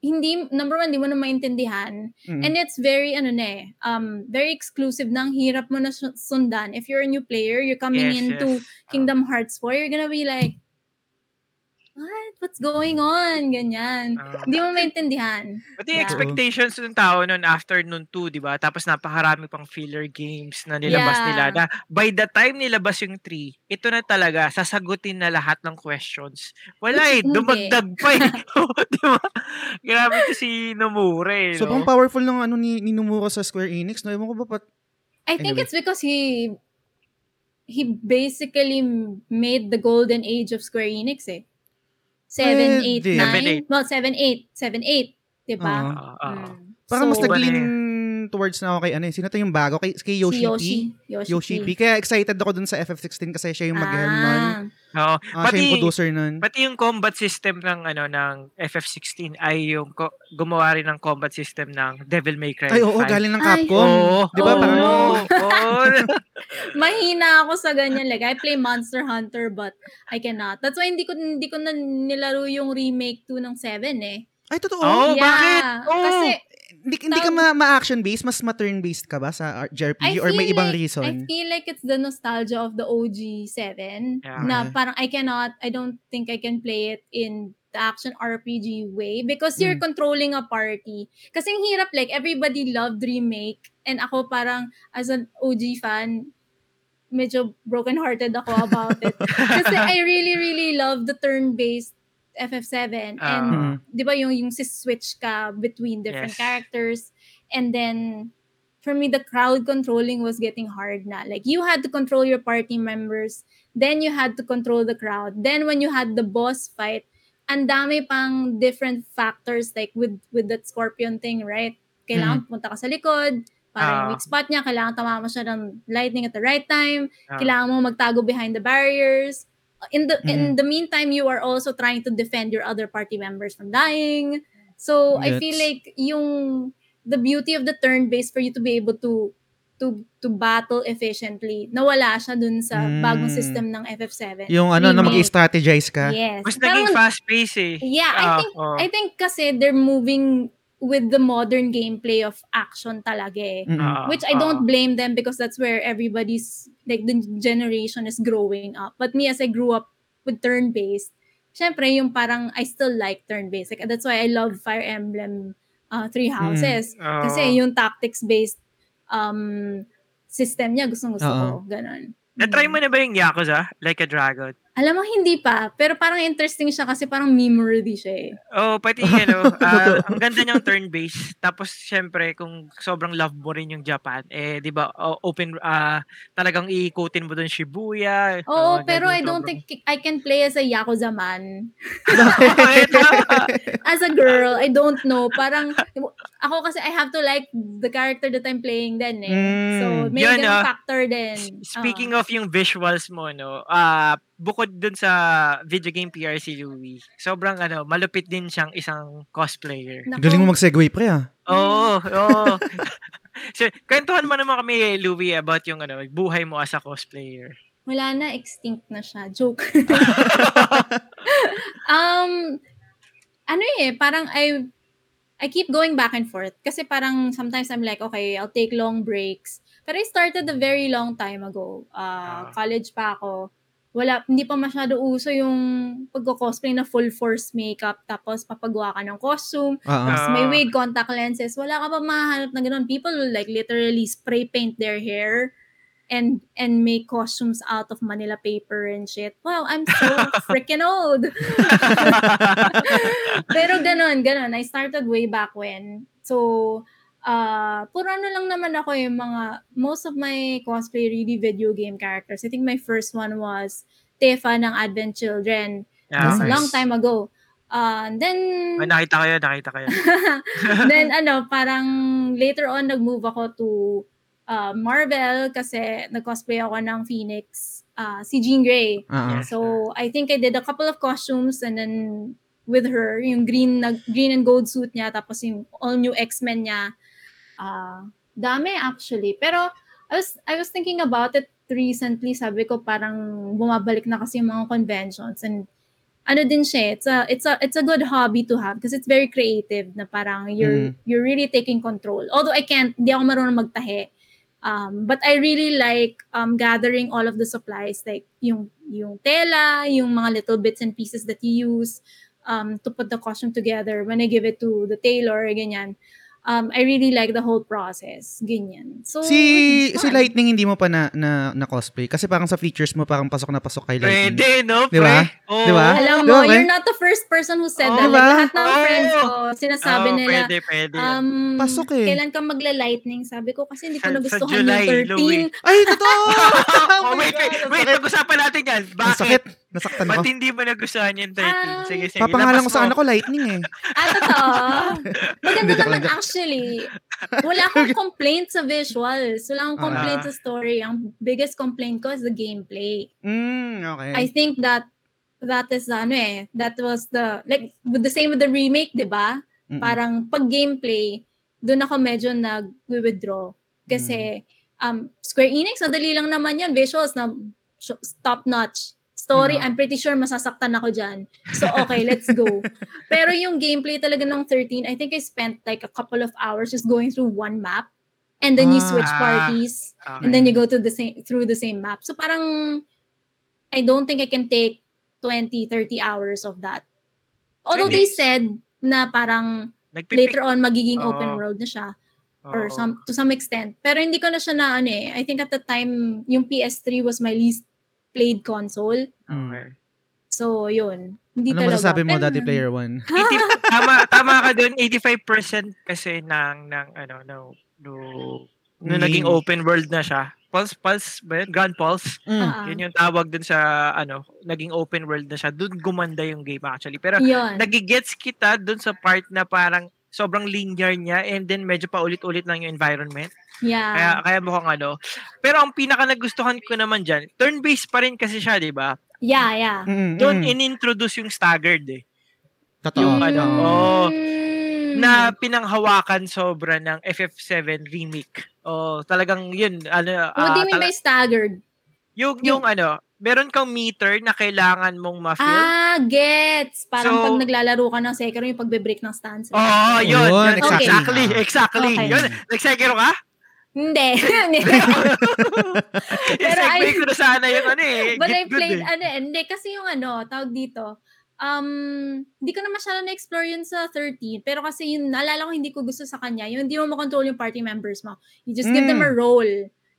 hindi, number one, hindi mo na maintindihan. Mm. And it's very, ano na eh, um, very exclusive nang hirap mo na su- sundan. If you're a new player, you're coming Yes, into yes. Kingdom Hearts 4, you're gonna be like, what? What's going on? Ganyan. Ah. Hindi mo maintindihan. Pati yung Yeah. expectations ng tao noon after noon 2, di ba? Tapos napakarami pang filler games na nilabas Yeah. nila na by the time nilabas yung 3, ito na talaga, sasagutin na lahat ng questions. Wala eh, dumagdag pa eh. di ba? Grabe to si Nomura eh. Sobrang no? powerful ng ano ni, ni Nomura sa Square Enix. No? Ewan ko ba pat... I think Anyway. it's because he he basically made the golden age of Square Enix eh. 7, 8, Pwede. 9. Well, 7, 8. 7, 8. Diba? Ah, ah. Mm. Parang mas So, nag- nag-lean towards na ako kay ano eh. Sino to yung bago? Kay, kay Yoshi, si Yoshi. P? Yoshi, Yoshi P. Kaya excited ako dun sa FF16 kasi siya yung mag-helm nun. Ah. Oo. Ah, siya yung Pati, producer nun. pati yung combat system ng ano ng FF16 ay yung ko- gumawa rin ng combat system ng Devil May Cry Ay, oo, 5. galing ng Ay. Capcom. Oo. Di ba? Oh, Parang, no. Oo. Mahina ako sa ganyan. Like, I play Monster Hunter but I cannot. That's why hindi ko hindi ko na nilaro yung remake 2 ng 7 eh. ay, totoo. Oh, yeah. bakit? Oo. Kasi Hindi, hindi ka ma- ma-action-based, mas ma-turn-based ka ba sa JRPG? I Or may feel ibang like- I reason? feel like it's the nostalgia of the OG 7 Yeah. na parang I cannot, I don't think I can play it in the action RPG way because you're Mm. controlling a party. Kasi ang hirap like everybody loved remake and ako parang as an OG fan medyo broken-hearted ako about it. Kasi I really, really love the turn-based FF7 and Ah. Mhm. di ba yung, yung switch ka between different Yes. characters and then for me the crowd controlling was getting hard na like you had to control your party members then you had to control the crowd then when you had the boss fight ang dami pang different factors like with with that scorpion thing right kailangan punta ka sa likod para yung Ah. weak spot niya kailangan tamama siya ng lightning at the right time Ah. kailangan mo magtago behind the barriers in the in Mhm. the meantime you are also trying to defend your other party members from dying so i feel like yung the beauty of the turn based for you to be able to to to battle efficiently nawala siya dun sa Mm. bagong system ng FF7 Yung ano, na mag-strategize ka. yes Mas naging fast-paced eh. yeah i Ah, think oo. i think kasi they're moving with the modern gameplay of action talaga eh. Ah, which I don't blame them because that's where everybody's like the generation is growing up. But me as I grew up with turn-based, syempre yung parang I still like turn-based. Like that's why I love Fire Emblem uh, Three Houses Oo. kasi yung tactics-based um system niya gustong gusto Oo. ko, ganun. Na-try mo na ba yung Yakuza? Like a Dragon? Alam mo, hindi pa. Pero parang interesting siya kasi parang meme-worthy siya eh. Oh, pati ano, ah, ang ganda niyang turn-based. Tapos syempre kung sobrang love mo rin yung Japan, eh 'di ba, open ah talagang iikutin mo doon Shibuya. Oo, mga pero I don't sobrang- think I can play as a Yakuza man. Tama. as a girl, I don't know. Parang, ako kasi I have to like the character that I'm playing then eh. Mm. So, may Yun, ah. factor din. Speaking of yung visuals mo, no, ah bukod dun sa video game PR si Louie, sobrang ano, malupit din siyang isang cosplayer. Nako, Galing mo mag-segue, pre, ah. Oo, oo. so, kwentuhan mo naman kami, Louie, about yung ano, buhay mo as a cosplayer. Wala na, extinct na siya. Joke. um, ano eh, parang I, I keep going back and forth. Kasi parang sometimes I'm like, okay, I'll take long breaks. Pero I started a very long time ago. Uh, Ah. college pa ako. Wala, hindi pa masyado uso yung pagko-cosplay na full force makeup tapos papagawa ka ng costume ah. Tapos may wig, contact lenses. Wala ka pa mahanap na ganun. People will like literally spray paint their hair and and make costumes out of Manila paper and shit. Wow, I'm so freaking old. Pero ganun, ganun. I started way back when. So, uh, puro ano lang naman ako yung mga, most of my cosplay really video game characters. I think my first one was Tifa ng Advent Children. A Nice. long time ago. Uh, then, Ah, nakita ko yun, nakita ko yun. then ano, parang later on nag-move ako to uh, Marvel kasi nag-cosplay ako ng Phoenix, uh, si Jean Grey. Yes. So, I think I did a couple of costumes and then with her, yung green na, green and gold suit niya tapos yung all new X-Men niya. Uh, Dami actually. Pero I was I was thinking about it recently. Sabi ko parang bumabalik na kasi yung mga conventions and ano din siya, it's a it's a it's a good hobby to have because it's very creative na parang you're Mm. you're really taking control. Although I can't, hindi ako marunong magtahe. Um, but I really like um, gathering all of the supplies like yung yung tela, yung mga little bits and pieces that you use um, to put the costume together when I give it to the tailor, ganyan. Um, I really like the whole process, ganyan. So, Si si. Lightning hindi mo pa na, na na cosplay kasi parang sa features mo parang pasok na pasok kay Lightning. Pwede, no? Di ba? Pre? Oo. Di ba? Alam mo, ba, you're not the first person who said Oh, that. diba? Like, lahat ng Oh. friends ko, sinasabi Oo, nila, Pwede, pwede. um, Pasok eh. kailan ka magla-lightning? Sabi ko, kasi hindi ko nagustuhan July, yung 13. Louie. Ay, totoo! oh, wait, wait, Ang wait, sakit. pag-usapan natin yan. Bakit? sakit. Nasaktan Ba't ako. hindi mo nagustuhan yung 13? Ah, sige, sige. Papangalan ko sa anak ko Lightning eh. Ah, totoo. Maganda naman actually. Wala akong complaint sa visuals. Wala akong complaint sa story. Ang biggest complaint ko is the gameplay. Mm, okay. I think that that is ano eh, that was the like with the same with the remake, 'di ba? Mm-mm. Parang pag gameplay, doon ako medyo nag-withdraw kasi um Square Enix madali lang naman 'yan, visuals na top notch. Story, Mm. I'm pretty sure masasaktan ako dyan. So, okay, let's go. Pero yung gameplay talaga ng 13, I think I spent like a couple of hours just going through one map. And then you switch Ah. parties. Okay. And then you go to the same through the same map. So parang I don't think I can take 20, 30 hours of that. Although they said na parang Nagpipick. later on magiging Oo. open road na siya or Oo. some to some extent. Pero hindi ko na siya na ano eh. I think at the time yung PS3 was my least played console. Okay. So yun. Hindi Ano talaga. masasabi mo, Daddy Player One? 80 tama tama ka doon 85% kasi ng ng ano no no no Game. naging open world na siya. Pulse Pulse ba yun? Grand Pulse. Mm. Ah, Yun yung tawag dun sa ano, naging open world na siya. Doon gumanda yung game actually. Pero yun. nagigets kita dun sa part na parang sobrang linear niya and then medyo paulit-ulit lang yung environment. Yeah. Kaya kaya mukhang ano. Pero ang pinaka nagustuhan ko naman diyan, turn-based pa rin kasi siya, 'di ba? yeah, yeah. Mm, Doon inintroduce yung staggered eh. Totoo. yung ano, Oo. oh, na pinanghawakan sobra ng FF7 remake. Oh, talagang yun ano What do you ah, mean tala- by staggered? yung yung ano, meron kang meter na kailangan mong ma-fill. Ah, gets. Parang So- pag naglalaro ka ng Sekiro, yung pagbe-break ng stance. Oo, oh, yun. Yun, yun, exactly. exactly. Exactly. Okay. Yun. Nag-sekiro ka? Hindi. Pero I- ko na sana yung ano eh. But Get I played, eh. ano, hindi, kasi yung ano, tawag dito, um, hindi ko na masyado na-explore yun sa 13, pero kasi yung naalala ko hindi ko gusto sa kanya, yung hindi mo makontrol yung party members mo. You just give them a Mm. role,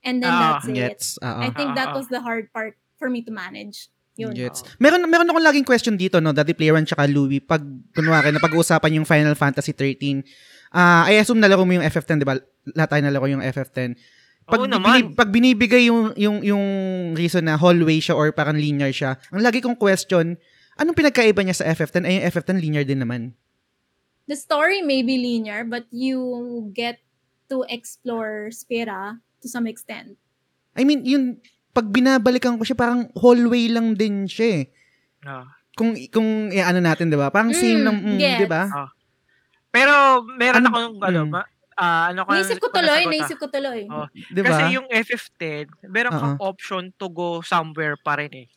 and then Ah, that's it. Gets. Oo. I think that Ah, ah. was the hard part for me to manage. Yun. Gets. Meron meron akong laging question dito no, Daddy Player One tsaka Louie pag kunwari na pag-uusapan yung Final Fantasy 13. Ah, I assume nalaro mo yung FF10, 'di ba? Lahat tayo nalaro yung FF10. Pag, Oo naman. pag binibigay yung yung yung reason na hallway siya or parang linear siya, ang lagi kong question, anong pinagkaiba niya sa FF10? Ay, yung FF10 linear din naman. The story may be linear, but you get to explore Spira to some extent. I mean, yung pag binabalikan ko siya, parang hallway lang din siya eh. Ah. Kung, kung eh, ano natin, di ba? Parang same Mm, ng, mm, gets. di ba? Pero meron Ano- akong ano, Mm. ma, ah, ano ko Naisip ko tuloy, naisip ko tuloy. Oh. Di ba? Kasi yung FF10, meron kang Oo. option to go somewhere pa rin eh.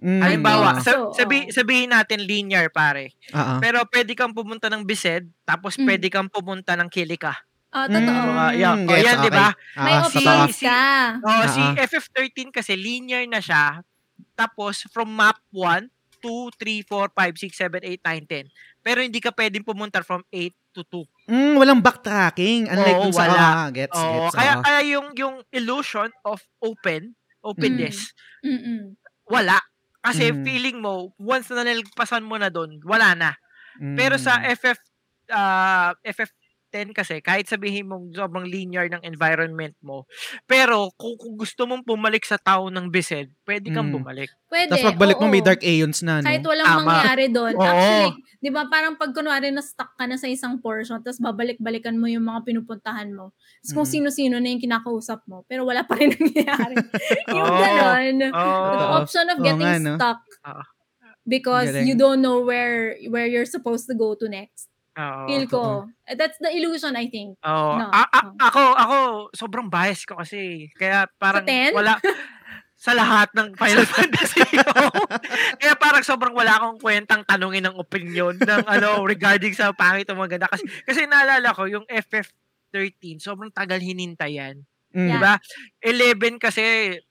Mm, Halimbawa, think sa, so, sabi, sabihin natin linear pare. Oo. Pero pwede kang pumunta ng Bised, tapos Mm. pwede kang pumunta ng Kilika. Ah, totoo. Mm, Mga- yeah. Oh, gets, yan, di okay. ba? May Ah, option. totoo. options Si- ka. Oh, si Oo. FF13 kasi linear na siya. Tapos from map 1, 2, 3, 4, 5, 6, 7, 8, 9, 10. Pero hindi ka pwedeng pumunta from 8 to 2. Mm, walang backtracking. Unlike Oo, dun sa, wala. ah, gets, Oh, gets. kaya oo. kaya yung yung illusion of open, openness, Mm-mm. wala. Kasi Mm. feeling mo once na nalagpasan mo na doon, wala na. Mm. Pero sa FF ah, FF10 kasi kahit sabihin mong sobrang linear ng environment mo, pero kung, kung gusto mong bumalik sa town ng Bised, pwede kang Mm. bumalik. Pwede. Tapos pagbalik mo may Dark Aeons na, no? Kahit walang Tama. mangyari doon. Oo. Actually, di ba parang pag kunwari na stuck ka na sa isang portion, tapos babalik-balikan mo yung mga pinupuntahan mo. Tapos kung Mhm. sino-sino na yung kinakausap mo, pero wala pa rin nangyayari. yung Oo. ganon. Oh, The option of Oo getting nga, no? stuck Oo. because Galing. you don't know where where you're supposed to go to next. Oo. Feel ko. Eh, That's the illusion, I think. Oo. No, A- a- no. ako, ako, sobrang bias ko kasi. Kaya parang 10? wala, sa lahat ng Final Fantasy. Oo. Kaya parang sobrang wala akong kwentang tanungin ng opinion ng ano regarding sa pangit o maganda. Kasi, kasi naalala ko, yung FF13, sobrang tagal hinintayan. Mm. Yeah. Diba? 11 kasi,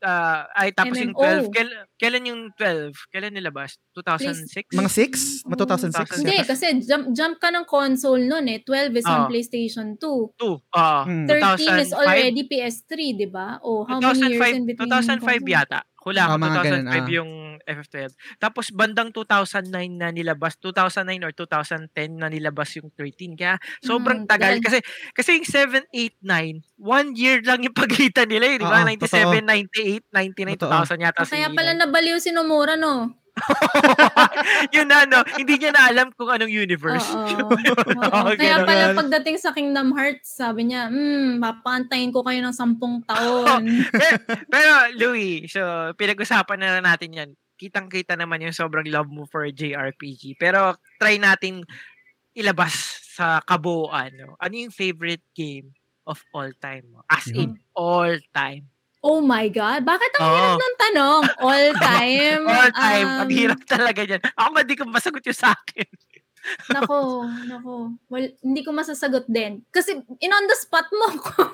ah, ay tapos yung MMO. 12. Kail, kailan yung 12? Kailan nilabas? 2006? Mga 6? Mga 2006? Hindi, kasi jump, jump ka ng console nun eh. 12 is on Oo. PlayStation 2. 2. Ah, Mm. 13 is 2005? already PS3, di ba? O how many years in 2005, between? 2005 yata. Hula Ah, ko, mga ganun, 2005 ah. yung FF12. Tapos bandang 2009 na nilabas, 2009 or 2010 na nilabas yung 13. Kaya sobrang Mm, tagal. tagal. Kasi kasi yung 7, 8, 9, one year lang yung pagitan nila eh. Di ba? Oo, 97, totoo. 98, 99, Totoo. 2000 yata Ah, si kaya pala nabaliw si Nomura, no? yun na, no? Hindi niya na alam kung anong universe. Oo. Oo. Kaya pala pagdating sa Kingdom Hearts, sabi niya, hmm, papantayin ko kayo ng sampung taon. pero, pero, Louis, so, pinag-usapan na natin yan. Kitang-kita naman yung sobrang love mo for JRPG. Pero, try natin ilabas sa kabuuan. No? Ano yung favorite game of all time mo? As in, all time. Oh my God, bakit ang Oo. hirap ng tanong? All time? All time. Um, Ang hirap talaga dyan. Ako ba di ko masagot yung sa akin? Nako, nako. Well, hindi ko masasagot din. Kasi in on the spot mo ko.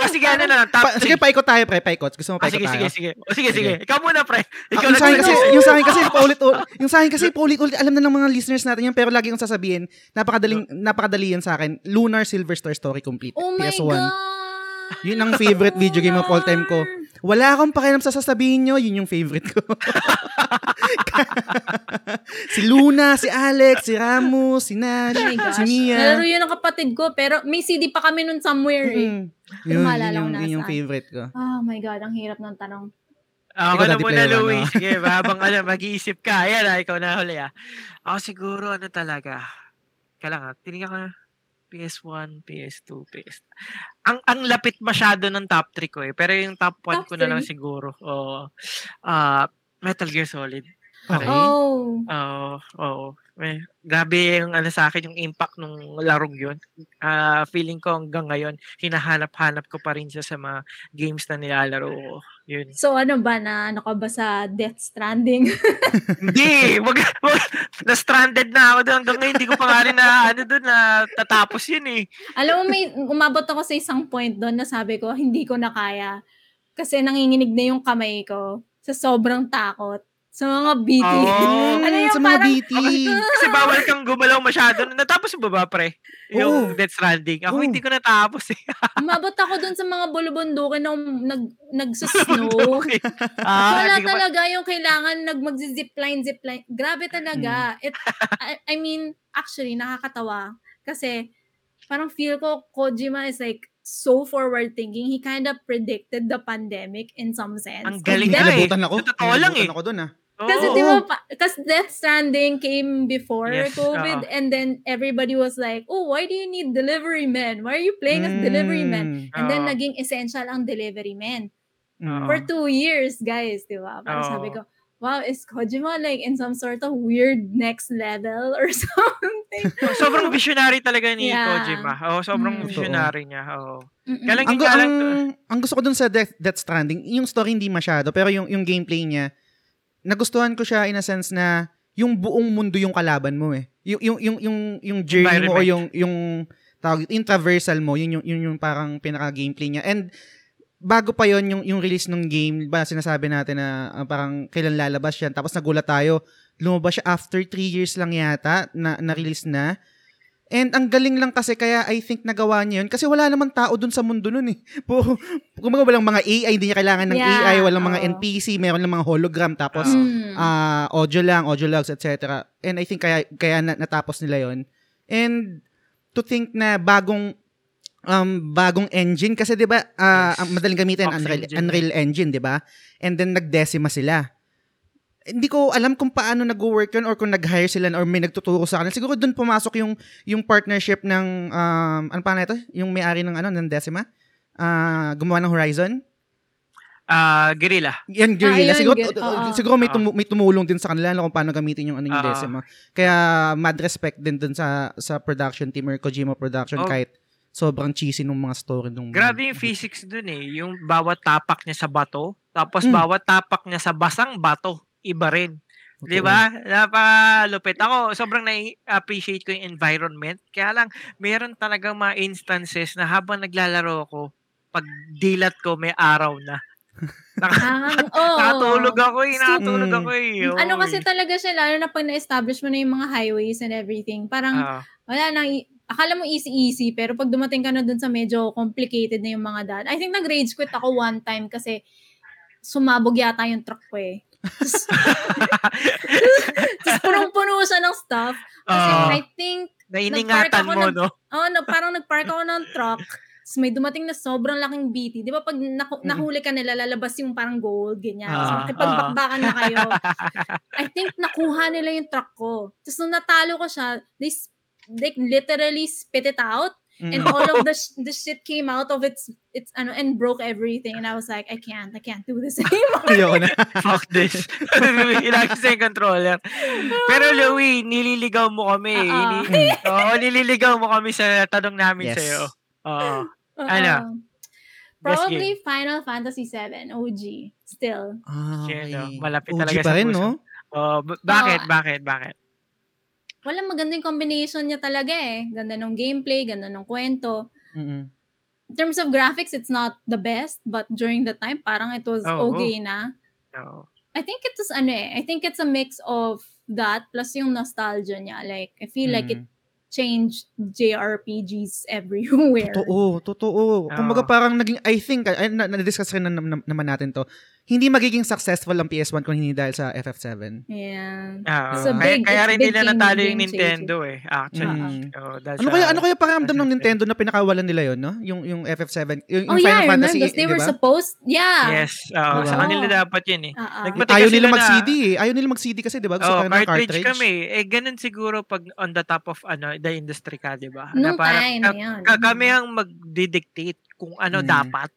Kasi gano'n na lang. Top Pa, sige, three. paikot tayo, pre. Paikot. Gusto mo Ah, paikot sige, tayo? sige, sige. O, sige, sige. Sige. Ikaw muna, pre. Ah, Ikaw yung sa akin kasi, yung sa akin kasi paulit yung sa akin kasi paulit-ulit alam na ng mga listeners natin yan pero lagi kong sasabihin napakadaling napakadali yan sa akin Lunar Silver Star Story complete Oh my PS1 God. Yun ang favorite video game of all time ko. wala akong pakialam sa sasabihin nyo yun yung favorite ko si Luna si Alex si Ramos si Nash Oh si Mia Nalaro yun ng kapatid ko, pero may CD pa kami nun somewhere eh. Mm. Pero yun, yun, yung, yun yung favorite ko Oh my God, ang hirap ng tanong. Ako Ikaw na muna, Louie. ah. Sige, habang ano, mag-iisip ka. Ayan, ah, ikaw na huli ah. Ako siguro, ano talaga. Kailangan, tinignan ko na. PS1, PS2, PS... Ang ang lapit masyado ng top 3 ko eh. Pero yung top 1 Top ko na lang three? siguro. Oo. Ah, Metal Gear Solid. okay Oh. Oo, oo. Eh, grabe yung ano sa akin, yung impact ng larong yun. Ah, feeling ko hanggang ngayon, hinahanap-hanap ko pa rin siya sa mga games na nilalaro ko. Yun. So ano ba na, ano ka ba sa Death Stranding? Hindi, wag, wag, na-stranded na ako doon. Hanggang ngayon, hindi ko pa nga rin na, ano doon, na tatapos yun eh. Alam mo, may, umabot ako sa isang point doon na sabi ko, hindi ko na kaya. Kasi nanginginig na yung kamay ko sa sobrang takot. Sa mga BT. Oo. ano yung sa mga parang, BT Kasi bawal kang gumalaw masyado. Natapos mo ba, pre? Yung Oo. Death Stranding. Ako Oo. hindi ko natapos eh. umabot ako doon sa mga bulubundukin na um- nag, nagsusnow. Okay. Ah, Wala talaga yung kailangan nag mag-zipline, zipline. Grabe talaga. Hmm. It, I, I mean, actually, nakakatawa. Kasi, parang feel ko, Kojima is like, so forward thinking. He kind of predicted the pandemic in some sense. Ang galing then- eh. Ako. Totoo lang eh. ako dun ah. Kasi di ba, kasi Death Stranding came before Yes, COVID oo. and then everybody was like, oh, why do you need delivery men? Why are you playing as delivery men? Mm, And then Oo. naging essential ang delivery men. mm. For two years, guys, di ba? Parang Oo. sabi ko, wow, is Kojima like in some sort of weird next level or something? sobrang visionary talaga ni Yeah. Kojima. Oo, sobrang Mm. visionary niya. Oo. Mm-mm. Galing ang, ang, lang to. ang gusto ko dun sa Death, Death Stranding, yung story hindi masyado, pero yung, yung gameplay niya, nagustuhan ko siya in a sense na yung buong mundo yung kalaban mo eh. Yung yung yung yung, yung journey mo o yung yung tawag yung traversal mo, yun yung yun yung parang pinaka gameplay niya. And bago pa yon yung yung release ng game, ba sinasabi natin na ah, parang kailan lalabas yan. Tapos nagulat tayo, lumabas siya after 3 years lang yata na na-release na. And ang galing lang kasi kaya I think nagawa niya yun kasi wala namang tao dun sa mundo nun eh. Puro, kumbaga walang mga AI, hindi niya kailangan ng Yeah, AI, walang mga oo. NPC, meron lang mga hologram tapos Mm. ah audio lang, audio logs, etc. And I think kaya kaya na, natapos nila yon. And to think na bagong um bagong engine kasi 'di ba ah, Yes. ang madaling gamitin Fox Unreal engine. Unreal Engine, 'di ba? And then nagdesima sila. Hindi ko alam kung paano nag-work yun or kung nag-hire sila or may nagtuturo sa kanila. Siguro doon pumasok yung yung partnership ng um ano pa na ito? Yung may-ari ng ano ng Decima. Ah, gumawa ng Horizon. Ah, Guerrilla. Yan, guerrilla. Ah, siguro, gu- oo. siguro may, tumu- may tumulong din sa kanila kung paano gamitin yung ano yung Oo. Decima. Kaya mad respect din dun sa sa production team or Kojima production Oh. kahit sobrang cheesy nung mga story nung Grabe yung physics dun eh. Yung bawat tapak niya sa bato, tapos Hmm. bawat tapak niya sa basang bato, iba rin. Totoo. Di ba? Napakalupit. Ako, sobrang na-appreciate ko yung environment. Kaya lang, meron talagang mga instances na habang naglalaro ako, pag dilat ko, may araw na. Ah, oo. Nakatulog ako eh. Nakatulog Mm. ako eh. Ano Oy. kasi talaga siya, lalo na pag na-establish mo na yung mga highways and everything, parang Ah, wala nang, i- akala mo easy-easy, pero pag dumating ka na dun sa medyo complicated na yung mga daan, I think nag-rage quit ako one time kasi sumabog yata yung truck ko eh. Tapos punong-puno siya ng stuff. Kasi ah, I think, nainingatan mo, ng- no? oh, no, parang nag-park ako ng truck, tapos may dumating na sobrang laking BT. Di ba pag naku- Mm. nahuli ka nila, lalabas yung parang gold, ganyan. Ah, so, makipagbakbakan na kayo. I think nakuha nila yung truck ko. Tapos nung natalo ko siya, they, they literally spit it out Mm. and all of the sh- the shit came out of its its ano and broke everything and I was like I can't I can't do this anymore. Ayoko na. Fuck this. Ilagay sa yung controller. Pero Louie, nililigaw mo kami. Oo. Ini- Oo, nililigaw mo kami sa tanong namin Yes. sa'yo. Oo. Oo. Ano? Probably Final Fantasy 7 OG still. Ah, okay. Malapit OG talaga pa sa rin, puso. no? Oh, b- bakit, Oo. bakit, bakit? Walang magandang combination niya talaga eh. Ganda ng gameplay, ganda ng kwento. Mm-mm. In terms of graphics, it's not the best, but during the time, parang it was Oo. okay na. Oo. I think it's ano eh, I think it's a mix of that plus yung nostalgia niya. Like, I feel like it Mm. changed JRPGs everywhere. Totoo, totoo. Kumbaga Oo. parang naging, I think, ay, na, na-discuss rin na, na- naman natin to, hindi magiging successful ang PS1 kung hindi dahil sa FF7. Yeah. Ah, It's a kaya, big- kaya it's rin nila natalo yung Nintendo eh, actually. Mm. Oo, dahil Ano sa- kaya ano kaya pakiramdam ng FF7. Nintendo na pinakawalan nila yon, no? Yung yung FF7, yung, Oh yung yeah, I Final remember Fantasy, because they were ba? supposed, yeah. Yes, sa Diba? kanila dapat yun eh. Ah, ah. Nagmati- Ayaw nila na- mag-CD eh. Ayaw nila mag-CD kasi, di ba? Gusto Oh, parang ng cartridge, kami. Eh, ganun siguro pag on the top of ano the industry ka, di ba? Nung parang time ka- na yun. ka- kami ang mag-dictate kung ano Mm. dapat.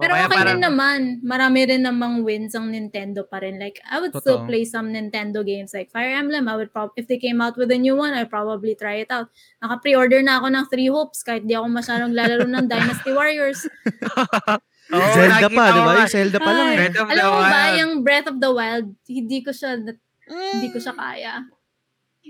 Pero okay parang- rin naman. Marami rin namang wins ang Nintendo pa rin. Like, I would still Totoo. play some Nintendo games like Fire Emblem. I would prob- if they came out with a new one, I'd probably try it out. Naka-pre-order na ako ng Three Hopes kahit di ako masyadong lalaro ng Dynasty Warriors. Oo, Zelda pa, di ba? Yung Zelda pa lang Ay, eh. Alam mo ba, Wild. yung Breath of the Wild, hindi ko siya, hindi ko siya kaya.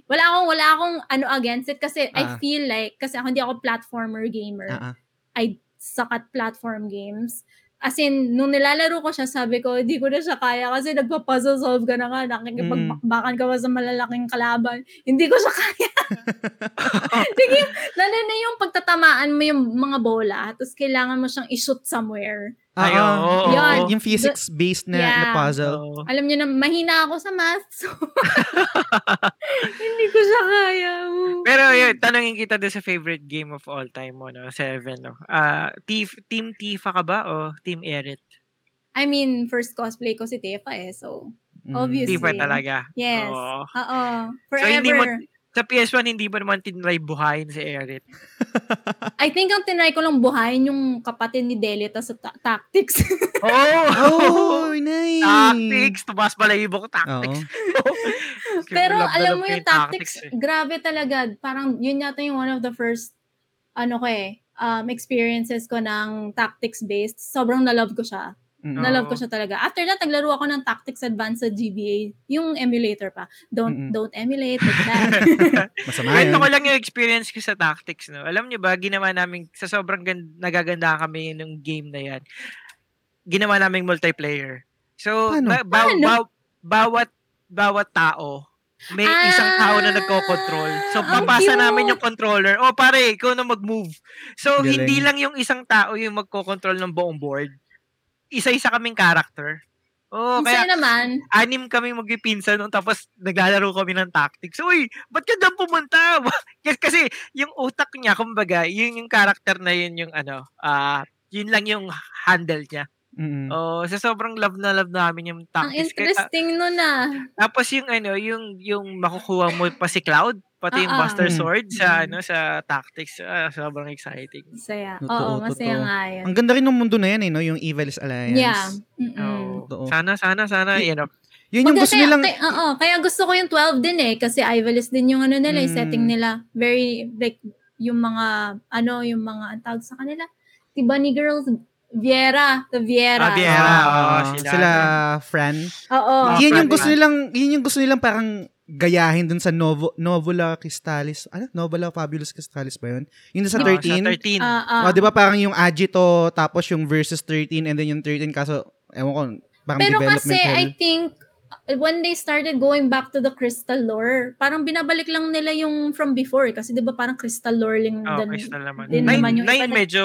Wala akong, wala akong ano against it kasi I Ah. feel like, kasi ako hindi ako platformer gamer. Ah. I suck at platform games. As in, nung nilalaro ko siya, sabi ko, hindi ko na siya kaya kasi nagpa-puzzle solve ka na nga, nakikipagbakbakan ka pa sa malalaking kalaban. Hindi ko siya kaya. Sige, lalo na yung pagtatamaan mo yung mga bola, tapos kailangan mo siyang i-shoot somewhere. Ah, Ay, oo, oo, Yan. oo. Yung physics-based na, na Yeah. puzzle. Oo. Alam niyo na, mahina ako sa math, so hindi ko siya kaya. Pero yun, tanongin kita doon sa favorite game of all time mo, no? Seven, no? Ah, Tif, Team Tifa ka ba o Team Erit? I mean, first cosplay ko si Tefa eh, so Mm. Obviously. Tifa talaga. yes. Oo. Oo. So, hindi Forever. mo- Sa PS1, hindi mo naman tinry buhayin si Erit. I think ang tinry ko lang buhayin yung kapatid ni Delita sa ta- tactics. Oh! Oh, nice. tactics! Tumas pala yung ko tactics. Pero alam mo yung tactics, eh. grabe talaga. Parang yun yata yung one of the first, ano ko eh, um, experiences ko ng tactics-based. Sobrang na-love ko siya. Mm. Na-love ko siya talaga. After that, naglaro ako ng Tactics Advance sa GBA. Yung emulator pa. Don't Mm-mm. don't emulate. Like that. Masama yun. ko lang yung experience ko sa tactics, no? Alam niyo ba, ginawa namin, sa sobrang gan- nagaganda kami ng game na yan, ginawa naming multiplayer. So, Paano? ba- ba- Paano? ba- bawat, bawat tao, may isang tao na Ah, nagko-control. So, papasa cute. namin yung controller. O, pare, ikaw na mag-move. So, Galing. hindi lang yung isang tao yung magko-control ng buong board. Isa-isa kaming character. Oh, Ang kaya naman. anim kami magpipinsan noon tapos naglalaro kami ng tactics. Uy, ba't ka doon pumunta? Kasi- Kasi yung utak niya, kumbaga, yun yung character na yun yung ano, ah, yun lang yung handle niya. Mm. Oh, sa sobrang love na love namin yung Ang tactics. Kaya- interesting nun ah. tapos yung ano, yung yung makukuha mo pa si Cloud, pati yung Ah, ah. Buster Mm. Sword sa ano sa tactics, ah, sobrang exciting. Masaya. Totoo, Oo, masaya totoo. nga yun. Ang ganda rin ng mundo na yan eh, no? Yung Evil's Alliance. Yeah. Mm-mm. Oh, Totoo. sana sana sana you know. Yun yung Maganda- gusto nilang... Kaya, oo, kaya gusto ko yung 12 din eh. Kasi Ivalis din yung ano nila, yung Mm. setting nila. Very, like, yung mga, ano, yung mga, ang tawag sa kanila. Si Bunny Girls, Viera. The Viera. Ah, Viera. Ah, oo, sila, sila. Fran. Oo. Ah, yun yung gusto nilang, yun yung gusto nilang parang gayahin dun sa Novo, Novula Crystallis. Ano? Novula Fabulous Crystallis ba yun? Yung sa Oo, 13? Sa 13. Ah, ah. Oh, di ba parang yung Agito, tapos yung versus 13, and then yung 13, kaso, ewan ko, parang Pero development kasi, hell. I think, uh, when they started going back to the crystal lore, parang binabalik lang nila yung from before. eh. Kasi di ba parang crystal lore lang Oh, din. Crystal naman. din Nine, naman yung nine iba na- medyo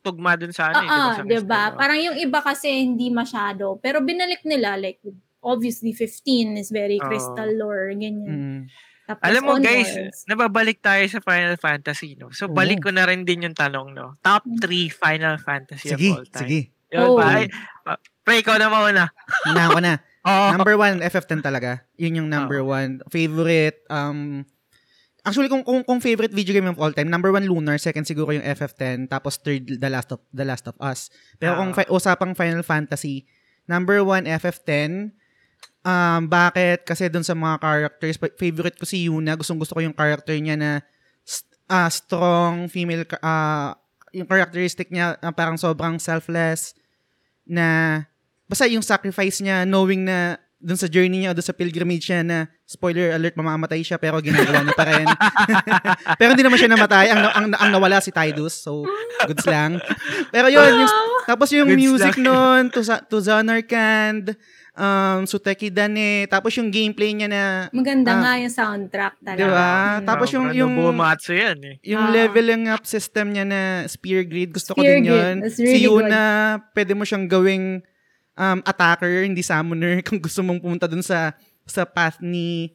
tugma dun sa ano eh, di ba? Oo, Sa di ba? Crystal, oh. Parang yung iba kasi hindi masyado. Pero binalik nila, like, obviously 15 is very Oo. crystal lore, ganyan. Mm. Tapos Alam mo guys, onwards. nababalik tayo sa Final Fantasy, no? So, balik ko na rin din yung tanong, no? Top 3 Final Fantasy Sige, of all time. sige. Yun Oh. ba? Pre, ikaw na mauna. Una ko na. Oo. Number one, FF10 talaga. Yun yung number one. Favorite, um, actually, kung, kung, kung favorite video game of all time, number one, Lunar. Second, siguro yung FF10. Tapos third, The Last of, The Last of Us. Pero Ah. kung fi- usapang Final Fantasy, number one, FF10. Um, bakit? Kasi dun sa mga characters, fa- favorite ko si Yuna. Gustong gusto ko yung character niya na ah, strong female, ah, yung characteristic niya ah, parang sobrang selfless na basta yung sacrifice niya knowing na dun sa journey niya o dun sa pilgrimage niya na spoiler alert mamamatay siya pero ginagawa niya pa rin. pero hindi naman siya namatay. Ang, ang, ang nawala si Tidus. So, goods lang. Pero yun, yung, tapos yung Goods music lang. nun, to, to Zanarkand, um, Suteki Dane, tapos yung gameplay niya na, Maganda Ah. nga yung soundtrack talaga. di ba? Mm. Tapos yung, yung, Nobumatsu yan eh. yung Ah. leveling up system niya na Spear Grid, gusto ko Spear din Grid, yun. that's si really Yuna, pwede mo siyang gawing um, attacker, hindi summoner, kung gusto mong pumunta dun sa sa path ni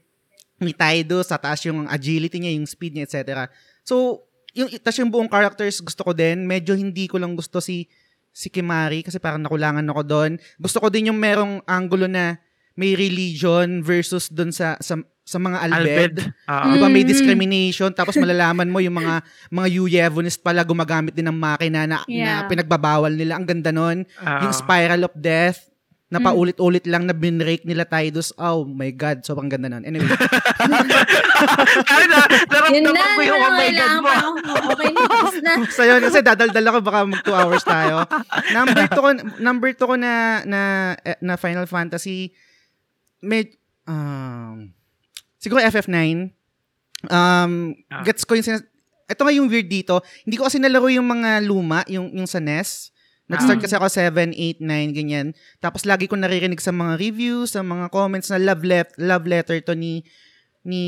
ni Tidus, sa taas yung agility niya, yung speed niya, etc. So, yung, tas yung buong characters, gusto ko din. Medyo hindi ko lang gusto si si Kimari kasi parang nakulangan ako doon. Gusto ko din yung merong angulo na may religion versus doon sa, sa sa mga albed. Albed. Oo. Di ba may Mm. discrimination tapos malalaman mo yung mga mga Yuyevonist pala gumagamit din ng makina na, na Yeah. pinagbabawal nila. Ang ganda nun. Oo. Yung Spiral of Death na Mm. paulit-ulit lang na binrake nila Tidus. Oh my God, sobrang ganda nun. Anyway, Ay, na, naramdaman na, ko yung yun oh na, my God mo. Okay na, na. so yun, kasi dadaldal ako baka mag 2 hours tayo. Number 2 ko, number 2 ko na, na, eh, na Final Fantasy, med, um, siguro FF9. Um, Ah. gets ko yung sinas- ito nga yung weird dito. Hindi ko kasi nalaro yung mga luma, yung, yung sa NES. Nag-start Ah. kasi ako 7, 8, 9, ganyan. Tapos lagi ko naririnig sa mga reviews, sa mga comments na love, let, love letter to ni ni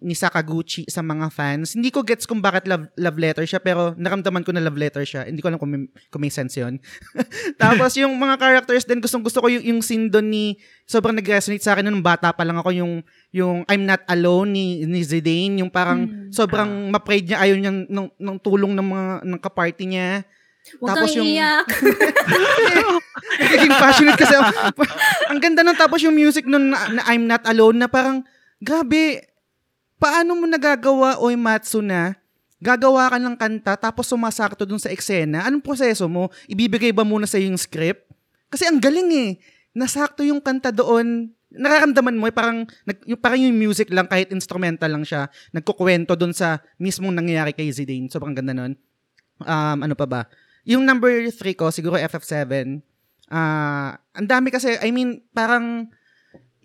ni Sakaguchi sa mga fans. Hindi ko gets kung bakit love, love letter siya pero naramdaman ko na love letter siya. Hindi ko alam kung may, kung may sense 'yon. Tapos yung mga characters din gustong gusto ko yung, yung scene doon ni sobrang nag-resonate sa akin nung bata pa lang ako yung yung I'm not alone ni ni Zidane yung parang Mm. sobrang ma-pride niya ayaw niya ng, ng tulong ng mga ng kaparty niya. Huwag Tapos kang yung- iyak. Nagiging passionate kasi ang ganda nun tapos yung music nun na, na I'm not alone na parang grabe paano mo nagagawa Oy Matsu na gagawa ka ng kanta tapos sumasakto dun sa eksena? Anong proseso mo? Ibibigay ba muna sa yung script? Kasi ang galing eh nasakto yung kanta doon. Nararamdaman mo eh, parang nag, yung, parang yung music lang kahit instrumental lang siya nagkukwento dun sa mismong nangyayari kay Zidane. Sobrang ganda nun. Um, ano pa ba? Yung number 3 ko siguro FF7 Ah, ang dami kasi I mean parang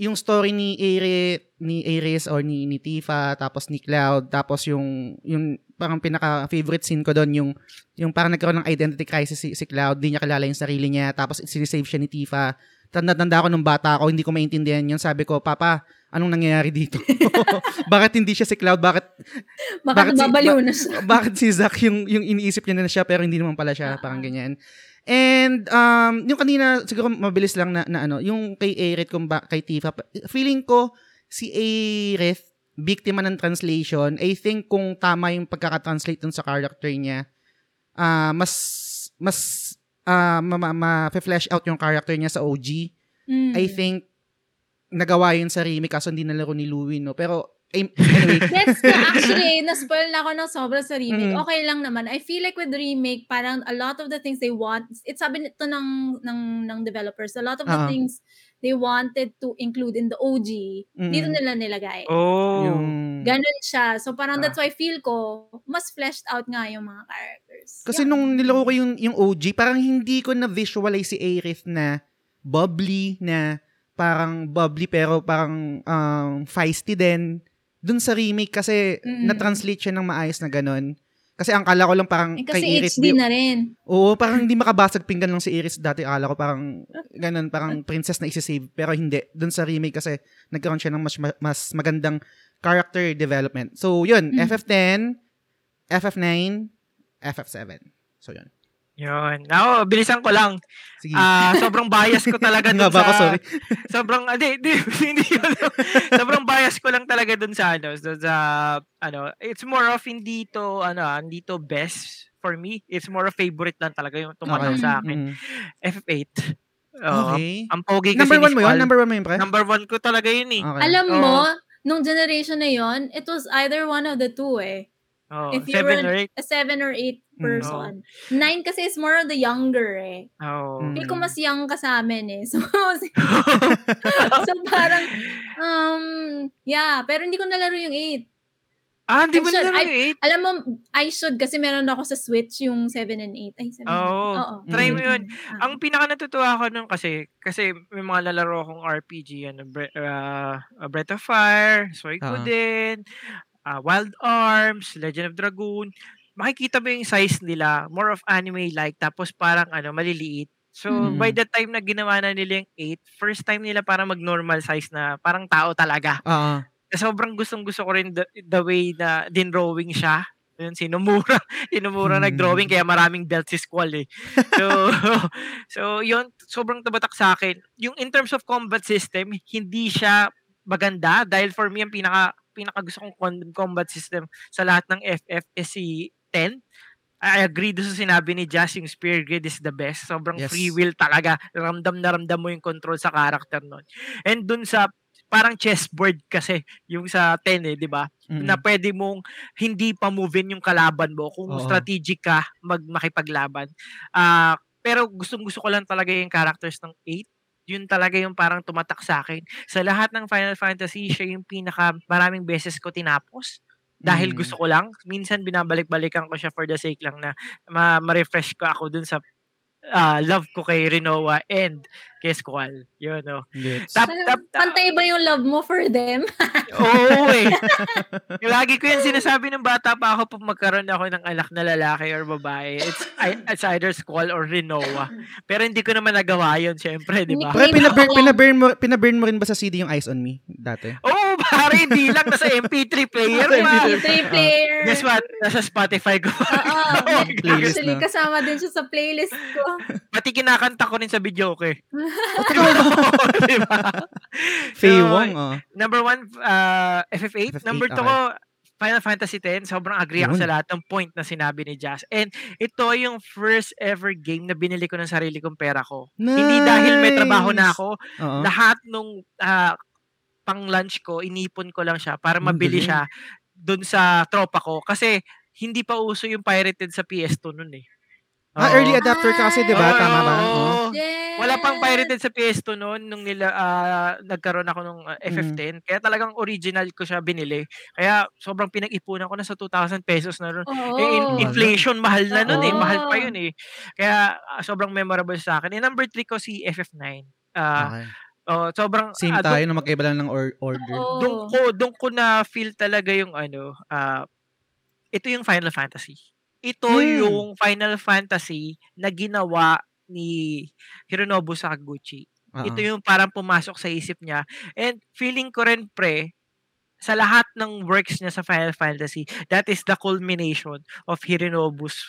yung story ni Ares, ni Ares or ni, ni Tifa, tapos ni Cloud, tapos yung yung parang pinaka favorite scene ko doon yung yung parang nagkaroon ng identity crisis si, si Cloud, di niya kilala yung sarili niya, tapos sinisave siya ni Tifa. Tanda-tanda ako nung bata ako, hindi ko maintindihan yun. Sabi ko, Papa, anong nangyayari dito? bakit hindi siya si Cloud? Bakit Baka Bakit si- nababaliw na siya. bakit si Zack yung, yung iniisip niya na siya pero hindi naman pala siya, parang ganyan. And um yung kanina siguro mabilis lang na, na ano, yung kay Aerith kung ba, kay Tifa, feeling ko si Aerith biktima ng translation. I think kung tama yung pagkaka-translate dun sa character niya, ah mas mas uh, ma- ma- flesh out yung character niya sa OG. Mm. I think nagawa yun sa remake kaso hindi nalaro ni Louie, no? Pero, anyway, Gets ko. Actually, na-spoil na ako ng sobra sa remake. Mm. Okay lang naman. I feel like with remake, parang a lot of the things they want, it's sabi nito ng, ng, ng developers, a lot of the Oo. things they wanted to include in the OG, mm, dito nila nilagay. Oh. yung... Ganon siya. So parang Ah. that's why feel ko, mas fleshed out nga yung mga characters. Kasi Yun. nung nilaro ko yung, yung OG, parang hindi ko na-visualize si Aerith na bubbly, na parang bubbly pero parang um, feisty din. Dun sa remake kasi Mm. na-translate siya ng maayos na ganun. Kasi ang kala ko lang parang Eh, kay kasi Aerith, HD na rin. Oo, parang hindi makabasag pinggan lang si Iris dati. Akala ko parang ganun, parang princess na isi-save. Pero hindi. Doon sa remake kasi nagkaroon siya ng mas, mas magandang character development. So, yun. Mm. FF10, FF9, FF7. So, yun. Yun. Ako, bilisan ko lang. Sige. Ah, sobrang bias ko talaga dun ba sa... ako? Sorry. sobrang, hindi, hindi, hindi yun. sobrang bias ko lang talaga dun sa, ano, sa, sa, ano, it's more of hindi to, ano, ah, hindi to best for me. It's more of favorite lang talaga yung tumatak Okay. sa akin. Mhm. FF8. Oo. Okay. Ang pogi kasi Number one mo yun? Number one mo yun, pre? Number one ko talaga yun eh. Okay. Alam Oo. mo, nung generation na yon it was either one of the two eh. Oh, If you seven were or eight. a seven or eight Mm. person. Nine kasi is more of the younger eh. Oh. Mm. Feel ko mas young ka sa amin eh. So, so parang, um, yeah. Pero hindi ko nalaro yung 8. ah, di I ba should- na I- yung eight? Alam mo, I should kasi meron ako sa Switch yung 7 and 8. Ay, 7 and 8. Oo. Oo. Try mo Mm. yun. Ah. Ang pinaka natutuwa ko nun kasi, kasi may mga lalaro akong RPG, ano, Bre- uh, Breath of Fire, Suikoden, uh, Wild Arms, Legend of Dragoon. Makikita mo yung size nila, more of anime-like, tapos parang ano, maliliit. So, Mm. by the time na ginawa na nila yung 8, first time nila para mag-normal size na parang tao talaga. Oo. sobrang gustong gusto ko rin the, the way na din-drawing siya. Yun, sinumura. Sinumura Hmm. nag-drawing kaya maraming belt si Squall eh. So, so yun, sobrang tumatak sa akin. Yung in terms of combat system, hindi siya maganda dahil for me, ang pinaka, pinaka gusto kong combat system sa lahat ng FF is si 10. I agree doon sa sinabi ni Jazz, yung Spear Grid is the best. Sobrang Yes. free will talaga. Ramdam na ramdam mo yung control sa character nun. And dun sa parang chessboard kasi yung sa 10 eh, di ba? Mm. Na pwede mong hindi pa move yung kalaban mo kung Oo. strategic ka mag makipaglaban. Ah, pero gustong-gusto ko lang talaga yung characters ng 8. Yun talaga yung parang tumatak sa akin. Sa lahat ng Final Fantasy, siya yung pinaka maraming beses ko tinapos. Dahil Mm. gusto ko lang. Minsan binabalik-balikan ko siya for the sake lang na ma- ma-refresh ko ako dun sa ah, love ko kay Rinoa and kay Squall. Yun, no. Gets. Tap, Parang tap, tap. Pantay ba yung love mo for them? Oo eh. Lagi ko yan sinasabi ng bata pa ako pag magkaroon ako ng anak na lalaki or babae. It's, I, it's either Squall or Rinoa. Pero hindi ko naman nagawa yun, syempre, di ba? Claim pinaburn, pinaburn, mo, pinaburn mo rin ba sa CD yung Eyes on Me dati? Oo, pare, hindi lang. Nasa MP3 player Nasa pa. MP3. Three player. Guess what? Nasa Spotify ko. Oo. Playlist Actually, na. kasama din siya sa playlist ko. Pati kinakanta ko rin sa video ko eh. Di ba? Fei So, Wong, oh. Number one, uh, FF8. FF8, Number two okay. ko, Final Fantasy X. Sobrang agree ako sa lahat ng point na sinabi ni Jazz. And ito yung first ever game na binili ko ng sarili kong pera ko. Hindi dahil may trabaho na Nice. ako. Oo. Lahat nung ah, pang lunch ko, inipon ko lang siya para mabili siya dun sa tropa ko. Kasi hindi pa uso yung pirated sa PS2 nun eh. Ah, Oo. early adapter ka kasi, di ba? Oo, Tama ba? oo. Oo. Yes. Wala pang pirated sa PS2 noon nung nila ah, nagkaroon ako ng ah, Mm. FF10. Kaya talagang original ko siya binili. Kaya sobrang pinag-ipunan ko na sa 2,000 pesos na ron. Oo. Eh, in- inflation, mahal na nun eh. Oo. Mahal pa yun eh. Kaya ah, sobrang memorable sa akin. And number 3 ko si FF9. Ah, Okay. oh, sobrang Same ah, doon- tayo na magkaiba lang ng or- order. Oo. doon ko doon ko na feel talaga yung ano ah ito yung Final Fantasy. Ito Hmm. yung Final Fantasy na ginawa ni Hironobu Sakaguchi. Oo. Ito yung parang pumasok sa isip niya. And feeling ko rin pre sa lahat ng works niya sa Final Fantasy, that is the culmination of Hironobu's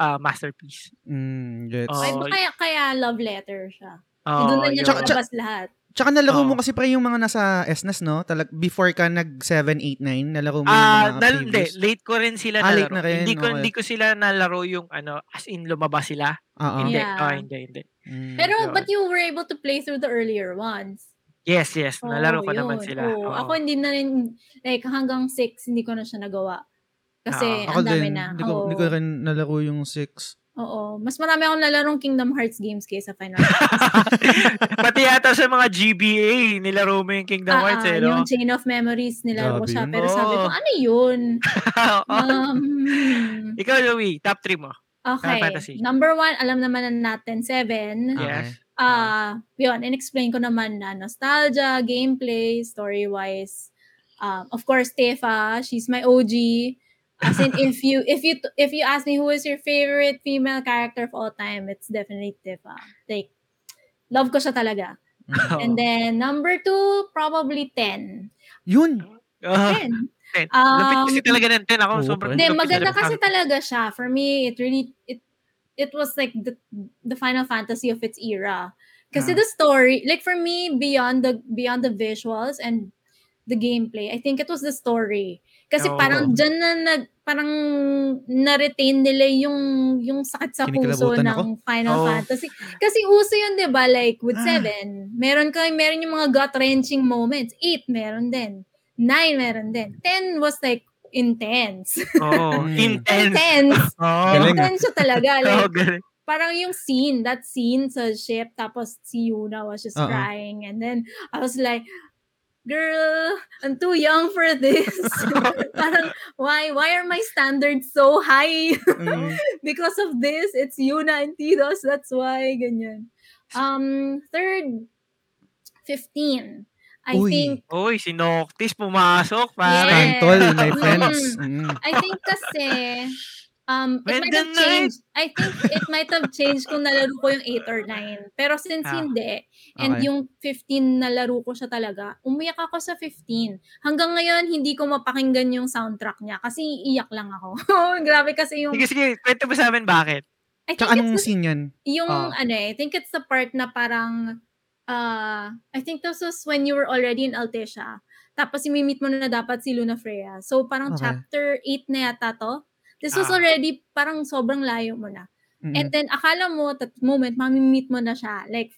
ah, masterpiece. Mm, gets. Oo. Ay, kaya, kaya love letter siya. Oh, Doon na niya. Tsaka- nalabas lahat. Tsaka nalaro mo Oo. kasi pre yung mga nasa SNES, no? Talag, before ka nag 7, 8, 9, nalaro mo Ah, yung mga nal- hindi, previous. late ko rin sila Ah, late nalaro. na rin, Hindi ko okay. hindi ko sila nalaro yung ano as in lumabas sila. Oo. Hindi. Yeah. Oh, hindi, hindi. Mm. Pero, Yun. but you were able to play through the earlier ones. Yes, yes. Nalaro ko naman yun. sila. Oo. Oo. Ako hindi na rin, like hanggang 6, hindi ko na siya nagawa. Kasi. Ako ang dami din. na. Hindi ko, Oo. hindi ko rin nalaro yung 6. Oo. Mas marami akong nalarong Kingdom Hearts games kaysa Final Fantasy. Pati yata sa mga GBA, nilaro mo yung Kingdom Ah, Hearts ah, eh, no? Yung Chain of Memories nilaro ko siya. Pero sabi ko, ano yun? Um, Ikaw, Louie, top 3 mo. Okay. Fantasy. Number one, alam naman na natin, Seven. Okay. Yes. Ah, yun, in-explain ko naman na nostalgia, gameplay, story-wise. Um, of course, Tefa, she's my OG. As in, if you if you if you ask me who is your favorite female character of all time, it's definitely Tefa. Like, love ko siya talaga. Mm. Oo. And then number two, probably 10. Yun. Ah, 10. Ten. Um, Lapit kasi talaga ng 10 ako. Oo, sobrang. Hindi, maganda kasi talaga siya. For me, it really, it it was like the the Final Fantasy of its era. Kasi Ah. the story, like for me, beyond the beyond the visuals and the gameplay, I think it was the story. Kasi Oo. parang dyan na nag, parang na-retain nila yung yung sakit sa puso ng Final Oo. Fantasy. Kasi uso yun, di ba? Like with Ah. 7, meron ka, meron yung mga gut-wrenching moments. 8, meron din. 9, meron din. 10 was like intense. Oo. Mm. Intense. intense. Ah. Intense siya talaga. Like, galing. parang yung scene, that scene sa ship, tapos si Yuna was just Oo. crying. And then, I was like, girl, I'm too young for this. parang, why, why are my standards so high? Mm. Because of this, it's Yuna and Tidos, that's why, ganyan. Um, third, 15. I Uy. think Uy, si Noctis pumasok, pare. Yes. Tantol, my friends. Mm. I think kasi um it When might have changed. I think it might have changed kung nalaro ko yung 8 or 9. Pero since Ah. hindi and Okay. yung 15 nalaro ko siya talaga, umiyak ako sa 15. Hanggang ngayon hindi ko mapakinggan yung soundtrack niya kasi iiyak lang ako. Grabe kasi yung Sige, sige. Kwento mo sa amin bakit. I think Tsaka anong scene yan? yung Ah. ano eh, I think it's the part na parang uh, I think this was when you were already in Altesia. Tapos imimit mo na dapat si Luna Freya. So parang Okay. chapter 8 na yata to. This was Ah. already parang sobrang layo mo na. Mm. And then akala mo that moment mamimit mo na siya. Like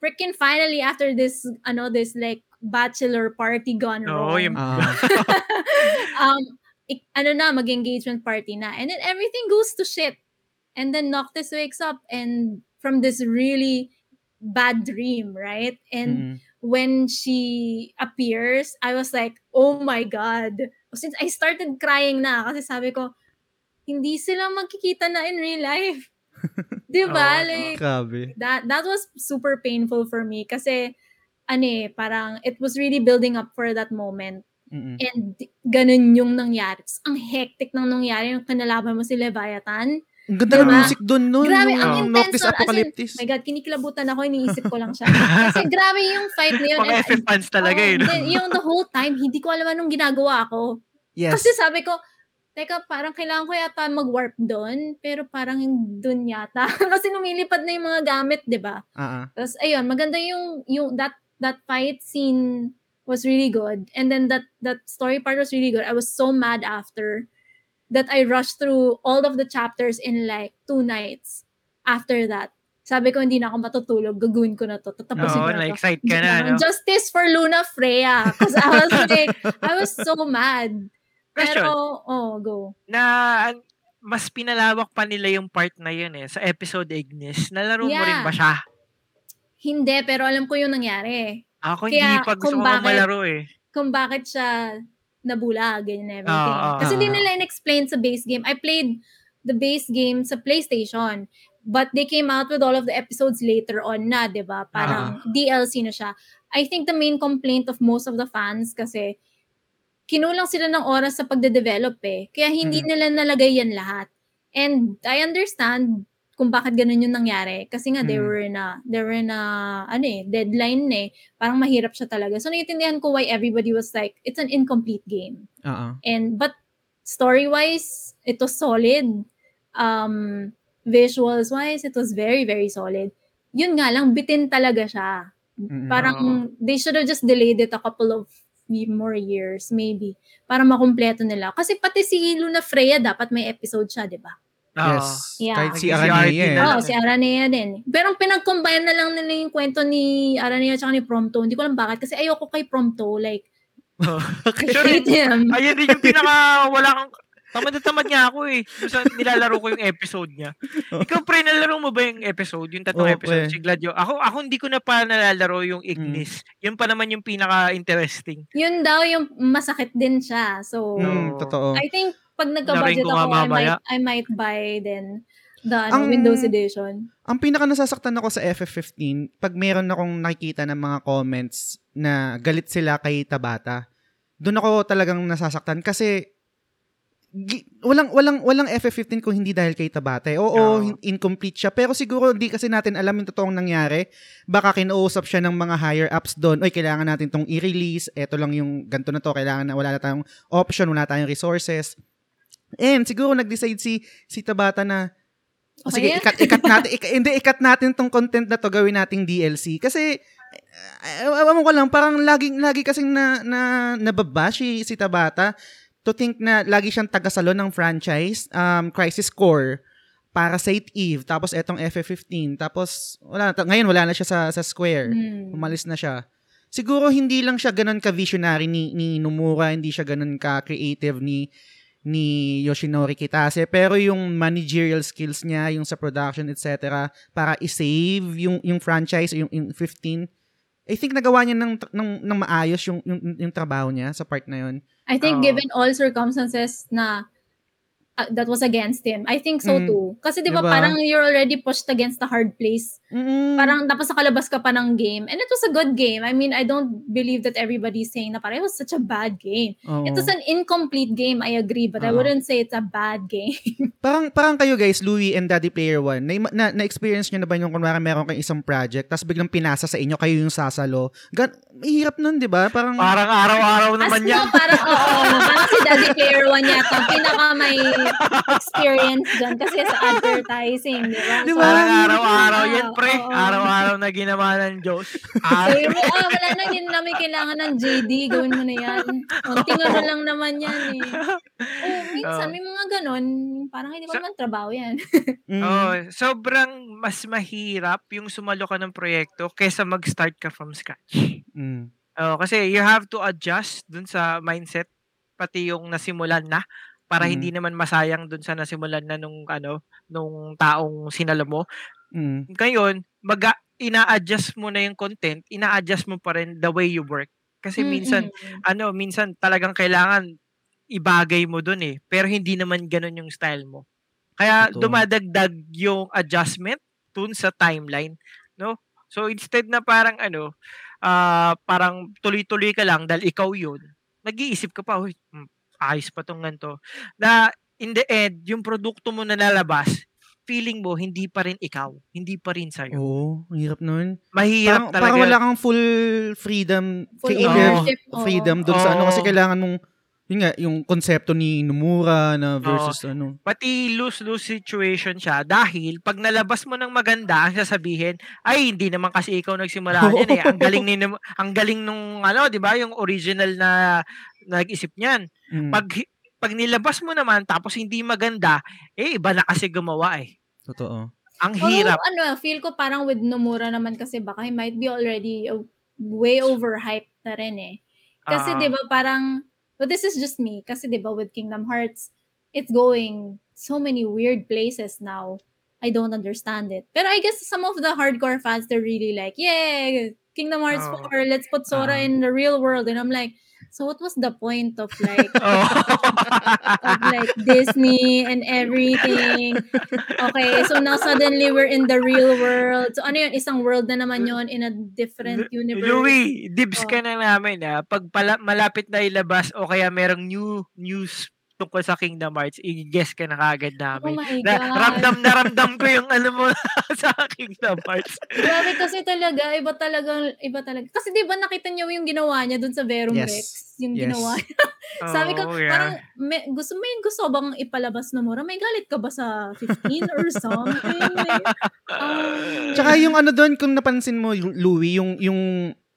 freaking finally after this ano this like bachelor party gone wrong. yung- Ah. um, ik- ano na, mag-engagement party na. And then everything goes to shit. And then Noctis wakes up and from this really bad dream, right? And Mm. when she appears, I was like, oh my God. Since I started crying na, kasi sabi ko, hindi sila magkikita na in real life. Di ba? Oo. like, Grabe. that that was super painful for me kasi ano eh, parang it was really building up for that moment Mm-mm. and ganun yung nangyari. Ang hectic ng nangyari yung kanalaban mo si Leviathan. Ang ganda ng Diba? music doon nun. Grabe, ang Noctis intense in, Apocalyptis. My God, kinikilabutan ako, iniisip ko lang siya. Kasi grabe yung fight na yun. FF fans talaga no? then, yung the whole time, hindi ko alam anong ginagawa ko. Yes. Kasi sabi ko, teka, parang kailangan ko yata mag-warp doon, pero parang doon yata. Kasi lumilipad na yung mga gamit, di ba? Ah, ah. Tapos, ayun, maganda yung, yung that, that fight scene was really good. And then that, that story part was really good. I was so mad after that I rushed through all of the chapters in like two nights after that. Sabi ko, hindi na ako matutulog. Gagawin ko na to. Tatapusin Oo, ko na to. na-excite ka na, no? Justice for Luna Freya. Because I was like, I was so mad. Question, Pero, oh, go. na mas pinalawak pa nila yung part na yun eh, sa episode Ignis. Nalaro mo rin Yeah. ba siya? Hindi, pero alam ko yung nangyari. Ako Kaya, hindi pa gusto ko bakit- malaro eh. Kung bakit siya nabulag and everything. Oo, oo, Kasi di oo. nila in-explain sa base game. I played the base game sa PlayStation. But they came out with all of the episodes later on na, di ba? Parang DLC na siya. I think the main complaint of most of the fans kasi kinulang sila ng oras sa pagde-develop eh. Kaya hindi Mhm. nila nalagay yan lahat. And I understand kung bakit ganun yung nangyari. Kasi nga, they Mhm. were na, they were na, ano eh, deadline eh. Parang mahirap siya talaga. So, naiintindihan ko why everybody was like, it's an incomplete game. Ah. And, but, story-wise, it was solid. Um, visuals-wise, it was very, very solid. Yun nga lang, bitin talaga siya. Mm-mm. Parang, they should have just delayed it a couple of more years, maybe, para makumpleto nila. Kasi pati si Luna Freya, dapat may episode siya, di ba? Yes. Yeah. Kahit si Aranea eh. Oo, lang. si Aranea din. Pero ang pinag-combine na lang nila yung kwento ni Aranea at ni Prompto. Hindi ko alam bakit. Kasi ayoko kay Prompto. Like, Sure, hate him. Ayun din yung pinaka wala kang Tamad na tamad nga ako eh. Sa nilalaro ko yung episode niya. Ikaw pre, nalaro mo ba yung episode? Yung tatlong Oo, episode? pre. Si Gladio. Ako, ako hindi ko na pa nalalaro yung Ignis. Yun pa naman yung pinaka-interesting. Yun daw yung masakit din siya. So, Mm, totoo. I think pag nagka-budget ako, I might, I might buy then the ano, Ang- Windows Edition. Ang pinaka nasasaktan ako sa FF15, pag meron akong nakikita ng mga comments na galit sila kay Tabata, doon ako talagang nasasaktan kasi walang walang walang FF15 kung hindi dahil kay Tabata. eh. Oo, hin- incomplete siya, pero siguro hindi kasi natin alam yung totoong nangyari. Baka kinuusap siya ng mga higher ups doon. Oy, kailangan natin tong i-release. Ito lang yung ganto na to, kailangan na wala na tayong option, wala tayong resources. And siguro nag-decide si si Tabata na o Okay sige, ikat, ikat natin, ik- hindi, ikat natin tong content na to, gawin nating DLC. Kasi, uh, alam ko lang, parang laging, lagi kasing na, na, nababash si, si Tabata to think na lagi siyang tagasalo ng franchise, um, Crisis Core, Parasite Eve, tapos etong FF15, tapos, wala na, ta- ngayon wala na siya sa, sa Square. Hmm. Umalis na siya. Siguro hindi lang siya ganun ka-visionary ni, ni Nomura, hindi siya ganun ka-creative ni ni Yoshinori Kitase pero yung managerial skills niya yung sa production etc para i-save yung yung franchise yung, yung 15 I think nagawa niya ng ng, ng maayos yung, yung yung trabaho niya sa part na yun I think Oo. given all circumstances na uh, that was against him, I think so Mm. too. Kasi di ba Diba? parang you're already pushed against the hard place. Mm-mm. Parang tapos nakalabas ka pa ng game. And it was a good game. I mean, I don't believe that everybody's saying na parang it was such a bad game. Oo. It was an incomplete game, I agree. But I Oo. wouldn't say it's a bad game. parang parang kayo guys Louie and Daddy Player One na, na, na experience niyo na ba yung kunwari meron kayong isang project tapos biglang pinasa sa inyo kayo yung sasalo Gan mahirap nun di ba parang Parang araw-araw As naman yan. parang, oo, parang si Daddy Player One yata, pinaka may experience dyan kasi sa advertising, di ba? Di So? Parang araw-araw yan, pre. oo. Araw-araw na ginawa ng Diyos. Ah, Sabi mo, ah, wala na, hindi na namin kailangan ng JD, gawin mo na yan. Konting ano lang naman yan eh. Oh, minsan, Oo. may mga ganon, parang hindi ko Sa- naman trabaho yan. mm, oh, sobrang mas mahirap yung sumalo ka ng proyekto kesa mag-start ka from scratch. mm. Oh, kasi you have to adjust dun sa mindset pati yung nasimulan na para Mm. hindi naman masayang dun sa nasimulan na nung ano nung taong sinalo mo. Mm. Ngayon, mag ina-adjust mo na yung content, ina-adjust mo pa rin the way you work. Kasi minsan Mm-mm. ano, minsan talagang kailangan ibagay mo dun eh. Pero hindi naman ganun yung style mo. Kaya Totoo. dumadagdag yung adjustment dun sa timeline, no? So instead na parang ano, ah parang tuloy-tuloy ka lang dahil ikaw yun, nag-iisip ka pa, "Uy, hmm, ayos pa tong ganito. Na in the end, yung produkto mo na lalabas, feeling mo hindi pa rin ikaw, hindi pa rin sa'yo. Oo, ang hirap nun. Mahirap Parang, talaga. parang wala kang full freedom, Full creative ownership, oo. freedom dun sa ano. Kasi kailangan mong, yun nga, yung konsepto ni Nomura na versus ano. pati lose-lose situation siya dahil pag nalabas mo ng maganda ang sasabihin ay hindi naman kasi ikaw nagsimula niyan eh ang galing ni ang galing nung ano 'di ba yung original na nag-isip niyan Mm, pag pag nilabas mo naman tapos hindi maganda eh iba na kasi gumawa eh totoo. ang hirap Although, ano, feel ko parang with Nomura naman kasi baka he might be already uh, way overhyped na rin eh. Kasi Ah. 'di ba parang but this is just me kasi 'di ba with Kingdom Hearts it's going so many weird places now. I don't understand it. Pero I guess some of the hardcore fans they're really like, "Yeah, Kingdom Hearts Oh. 4, let's put Sora Ah. in the real world." And I'm like, "So what was the point of like Oh. of like Disney and everything. Okay, so now suddenly we're in the real world. So ano yun, isang world na naman yun in a different universe. Louie, dibs Oh. ka na namin ha. Pag pala, malapit na ilabas o kaya merong new news tungkol sa Kingdom Hearts, i-guess ka na kagad Oh namin. my Na, God. ramdam na ramdam ko yung ano mo sa Kingdom Hearts. Grabe kasi talaga, iba talaga, iba talaga. Kasi di ba nakita niyo yung ginawa niya dun sa Verum Yes. Rex? Yung Yes. ginawa niya. Sabi ko, Oh, yeah. parang, may, gusto mo yung gusto bang ipalabas na mura? May galit ka ba sa 15 or something? Um, Tsaka yung ano doon, kung napansin mo, yung Louie, yung, yung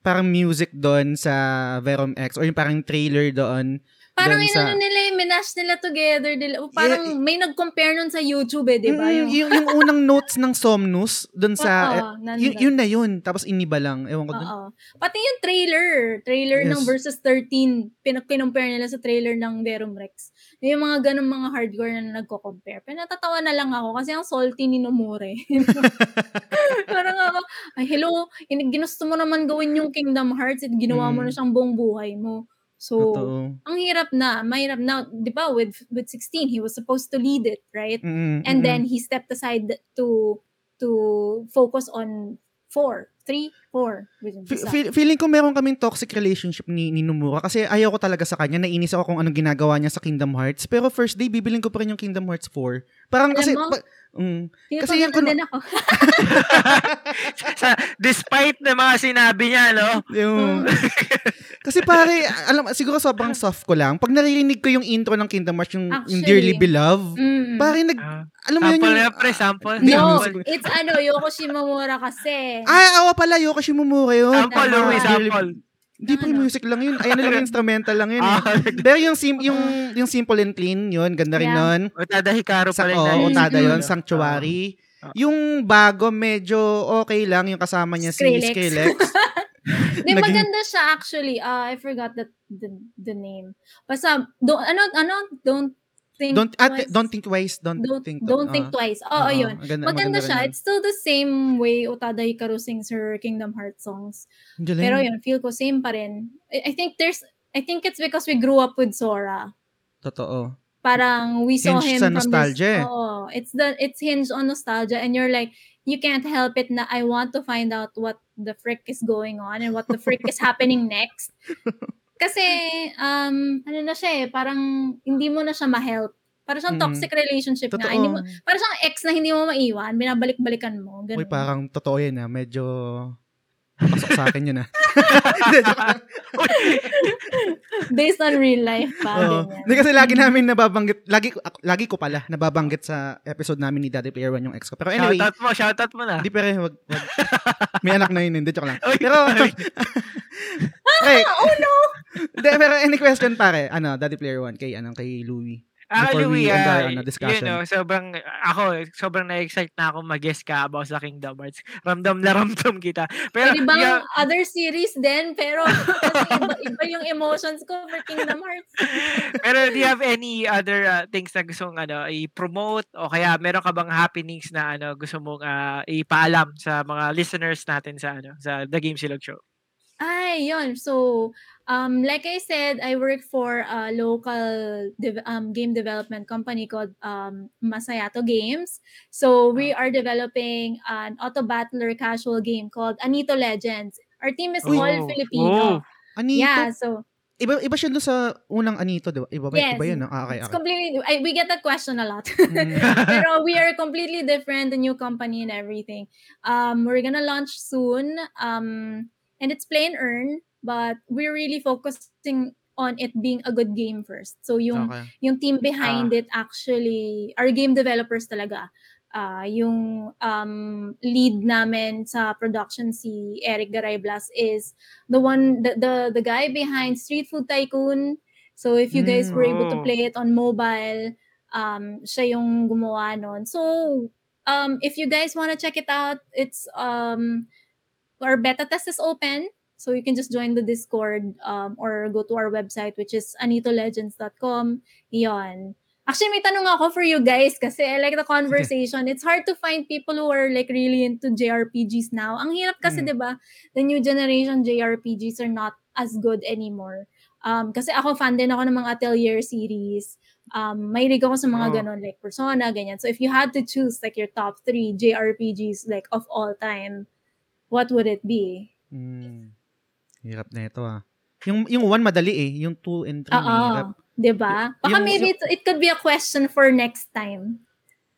parang music doon sa Verum X or yung parang trailer doon, Parang Dun sa- nila, eh, minash nila together. Nila. O, Parang may nag-compare nun sa YouTube eh, di ba? Mm, yung, yung, unang notes ng Somnus dun sa... Oo, eh, yun, yun na yun. Tapos iniba lang. Ewan ko dun. Oo. Pati yung trailer, trailer ng Yes. versus 13, pinag compare nila sa trailer ng Verum Rex. Yung mga ganun mga hardcore na nagko-compare. Pero natatawa na lang ako kasi ang salty ni Nomure. Parang ako, ay hello, in- ginusto mo naman gawin yung Kingdom Hearts at ginawa mo Mm. na siyang buong buhay mo. So, Totoo. ang hirap na, mahirap na, 'di ba, with with 16 he was supposed to lead it, right? Mm, And mm, then he stepped aside to to focus on 4, 3, 4 with feel- feeling ko meron kaming toxic relationship ni, ni Nomura kasi ayaw ko talaga sa kanya. Nainis ako kung anong ginagawa niya sa Kingdom Hearts. Pero first day, bibilin ko pa rin yung Kingdom Hearts 4. Parang Alam kasi... mo, pa- mm, Kasi kasi yan din ako. sa, despite na mga sinabi niya, no? yung, kasi pare, alam, siguro sobrang soft ko lang. Pag naririnig ko yung intro ng Kingdom Hearts, yung, yung Actually. Dearly Beloved, Mm. pare, nag, Ah, alam mo yun sample yung... na, pre, sample. No, it's ano, Yoko Shimomura kasi. Ah, awa pala, Yoko Shimomura yun. Sample, Dearly- sample. Hindi pa yung Ano? music lang yun. Ayan na lang instrumental lang yun. Eh. Ah, Pero yung, sim, yung, yung Simple and Clean, yun, ganda rin Yeah. nun. Utada Hikaru Sa, pala oh, yung Utada yun, Sanctuary. Ah. Yung bago, medyo okay lang. Yung kasama niya si Skrillex. Skrillex. Di, Naging- maganda siya actually. Uh, I forgot the, the the name. Basta, don't, ano, ano, don't think don't, at, twice. don't think twice. Don't, don't, think, don't ah. think twice. Oo, Oo, yun. Maganda, Maganda, siya. yun. It's still the same way Utada Hikaru sings her Kingdom Hearts songs. Galing. Pero yun, feel ko same pa rin. I, I think there's, I think it's because we grew up with Sora. Totoo. Parang we saw Hinged him sa from nostalgia. This, oo, it's the it's hinged on nostalgia and you're like you can't help it na I want to find out what the frick is going on and what the frick is happening next. Kasi um ano na siya eh, parang hindi mo na siya ma-help. Parang siyang Mm. toxic relationship Totoo. nga. Hindi mo, parang siyang ex na hindi mo maiwan, binabalik-balikan mo. Ganun. Uy, parang totoo yan ah. Medyo pasok sa akin yun ah. Based on real life pa. Oo. Hindi kasi lagi namin nababanggit, lagi, lagi ko pala nababanggit sa episode namin ni Daddy Player One yung ex ko. Pero anyway, Shoutout mo, shoutout mo na. Hindi pero wag, wag. May anak na yun, hindi joke lang. Pero okay. oh no! Hindi, pero any question pare? Ano, Daddy Player One kay ano kay Louie. Ah, Before we Louie, end our, ah, ano, you know, sobrang, ako, sobrang na-excite na ako mag-guess ka about sa Kingdom Hearts. Ramdam na ramdam kita. Pero, Pwede bang yeah, other series din, pero kasi iba, iba yung emotions ko for Kingdom Hearts. pero do you have any other uh, things na gustong ano, i-promote o kaya meron ka bang happenings na ano, gusto mong uh, ipaalam sa mga listeners natin sa ano, sa The Game Silog Show? Ay, yun. So, um, like I said, I work for a local dev- um, game development company called um, Masayato Games. So, we are developing an auto battler casual game called Anito Legends. Our team is all Oh. Filipino. Anito? Yeah, so Iba iba siya doon sa unang Anito, di ba? Iba ba, Yes. iba yun, no? Ah, okay, it's okay. completely, I, we get that question a lot. Mm. Pero we are completely different, the new company and everything. Um, we're gonna launch soon. Um, and it's play and earn, but we're really focusing on it being a good game first. So yung okay. yung team behind it actually are game developers talaga. Ah, yung um, lead namin sa production si Eric Garay Blas is the one the, the the guy behind Street Food Tycoon. So if you guys were able to Mm. play it on mobile, um siya yung gumawa nun. So um if you guys want to check it out, it's um our beta test is open. So you can just join the Discord um, or go to our website which is anitolegends.com. Yon. Actually, may tanong ako for you guys kasi I like the conversation. It's hard to find people who are like really into JRPGs now. Ang hirap kasi, Mm. 'di ba? The new generation JRPGs are not as good anymore. Um, kasi ako fan din ako ng mga Atelier series. Um, mahilig ako sa mga Oh. ganon like Persona, ganyan. So if you had to choose like your top three JRPGs like of all time, what would it be? Mm. Hirap na ito ah. Yung yung one madali eh, yung two and three mahirap. Oo. 'Di ba? Baka Yung- maybe it, it could be a question for next time.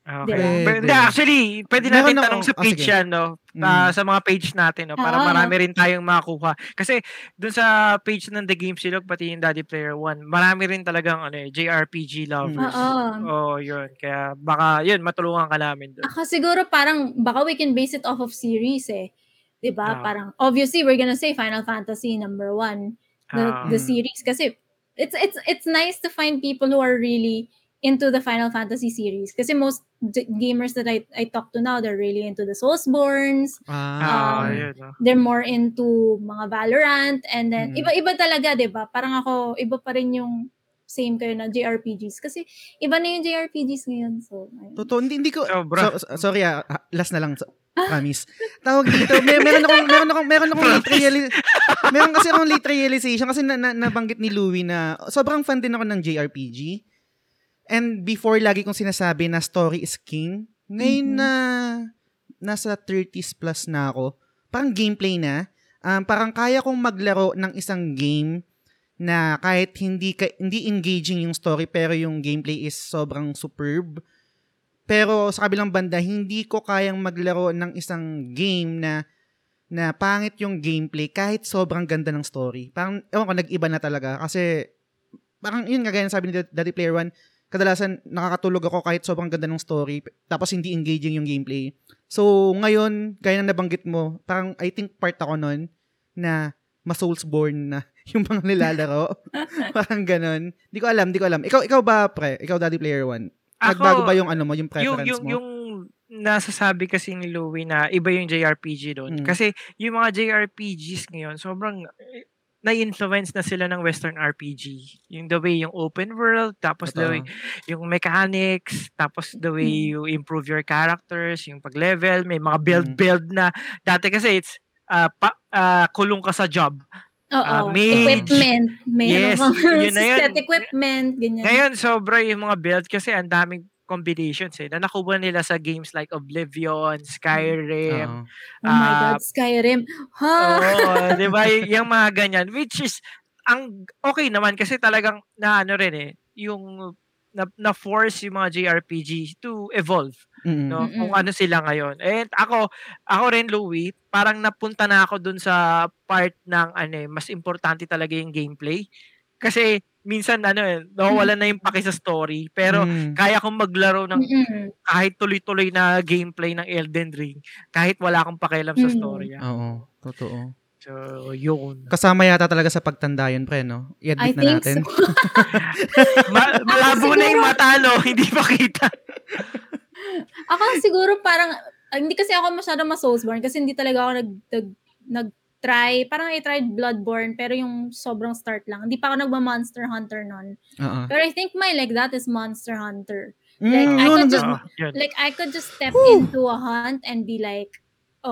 Okay. Diba? But, hindi, actually, pwede natin ako- tanong sa ah, page sige. yan, no? Mm. Ah, sa mga page natin, no? Para Oo. marami rin tayong makakuha. Kasi, dun sa page ng The Game Silog, pati yung Daddy Player 1, marami rin talagang ano, eh, JRPG lovers. Oo. Oh, yun. Kaya, baka, yun, matulungan ka namin dun. Ako siguro parang baka we can base it off of series eh. 'Di ba? Ah. Parang obviously we're gonna say Final Fantasy number one. The, Ah. the Mm. series kasi it's it's it's nice to find people who are really into the Final Fantasy series kasi most d- gamers that I I talk to now they're really into the Soulsborns Ah, Um, yun, no? they're more into mga Valorant and then Mm. iba-iba talaga 'di ba parang ako iba pa rin yung same kayo na JRPGs kasi iba na yung JRPGs ngayon so ayun. Totoo, hindi, hindi ko, Sobra. so, so- sorry ah, ah, last na lang, so- promise. Tawag dito, may, meron akong, meron akong, meron akong late reali- meron kasi akong late realization kasi na, na, nabanggit ni Louie na sobrang fan din ako ng JRPG. And before, lagi kong sinasabi na story is king. Ngayon Mhm. na nasa 30s plus na ako, parang gameplay na, um, parang kaya kong maglaro ng isang game na kahit hindi ka, hindi engaging yung story pero yung gameplay is sobrang superb. Pero sa kabilang banda, hindi ko kayang maglaro ng isang game na na pangit yung gameplay kahit sobrang ganda ng story. Parang, ewan ko, nag-iba na talaga. Kasi, parang yun nga, gaya sabi ni Daddy Player One, kadalasan nakakatulog ako kahit sobrang ganda ng story, tapos hindi engaging yung gameplay. So, ngayon, gaya ng nabanggit mo, parang I think part ako nun na ma-Soulsborne na yung mga nilalaro. parang ganun. Di ko alam, di ko alam. Ikaw, ikaw ba, pre? Ikaw, Daddy Player One? Nagbago ba yung ano mo, yung yung, preference yung, mo? yung nasasabi kasi ni Louie na iba yung JRPG doon. Mm. Kasi yung mga JRPGs ngayon, sobrang eh, na-influence na sila ng Western RPG. Yung the way yung open world, tapos the way yung mechanics, tapos the way Mm. you improve your characters, yung pag-level, may mga Mm. build-build na. Dati kasi it's uh, pa, ah, kulong ka sa job. Oo. Ah, mage. equipment. Meron Yes, yun na yun. equipment, ganyan. Ngayon, sobra yung mga build kasi ang daming combinations eh. Na nakuha nila sa games like Oblivion, Skyrim, Oo. oh my ah, God, Skyrim. Ha? Oo, 'di ba? Y- yung mga ganyan which is ang okay naman kasi talagang na ano rin eh, yung na, na force yung mga JRPG to evolve, Mm-mm. no? Kung ano sila ngayon. And ako, ako rin Louie, parang napunta na ako dun sa part ng ano eh, mas importante talaga yung gameplay. Kasi minsan ano eh, nawawala na yung paki sa story, pero Mm. kaya kong maglaro ng kahit tuloy-tuloy na gameplay ng Elden Ring, kahit wala akong pakialam sa Mm. story. ah. Oo, totoo. So, yun. Kasama yata talaga sa pagtanda yun, pre, no? I I-admit na think natin. so. Ma- malabo na yung matalo, hindi pa kita. ako siguro parang, ah, hindi kasi ako masyado ma-Soulsborne kasi hindi talaga ako nag, nag, nag-try. Parang I tried Bloodborne pero yung sobrang start lang. Hindi pa ako nagma-Monster Hunter nun. Oo. Pero I think my like that is Monster Hunter. Mm, Like, I yun, could just- yun. Like, I could just step Whew. into a hunt and be like,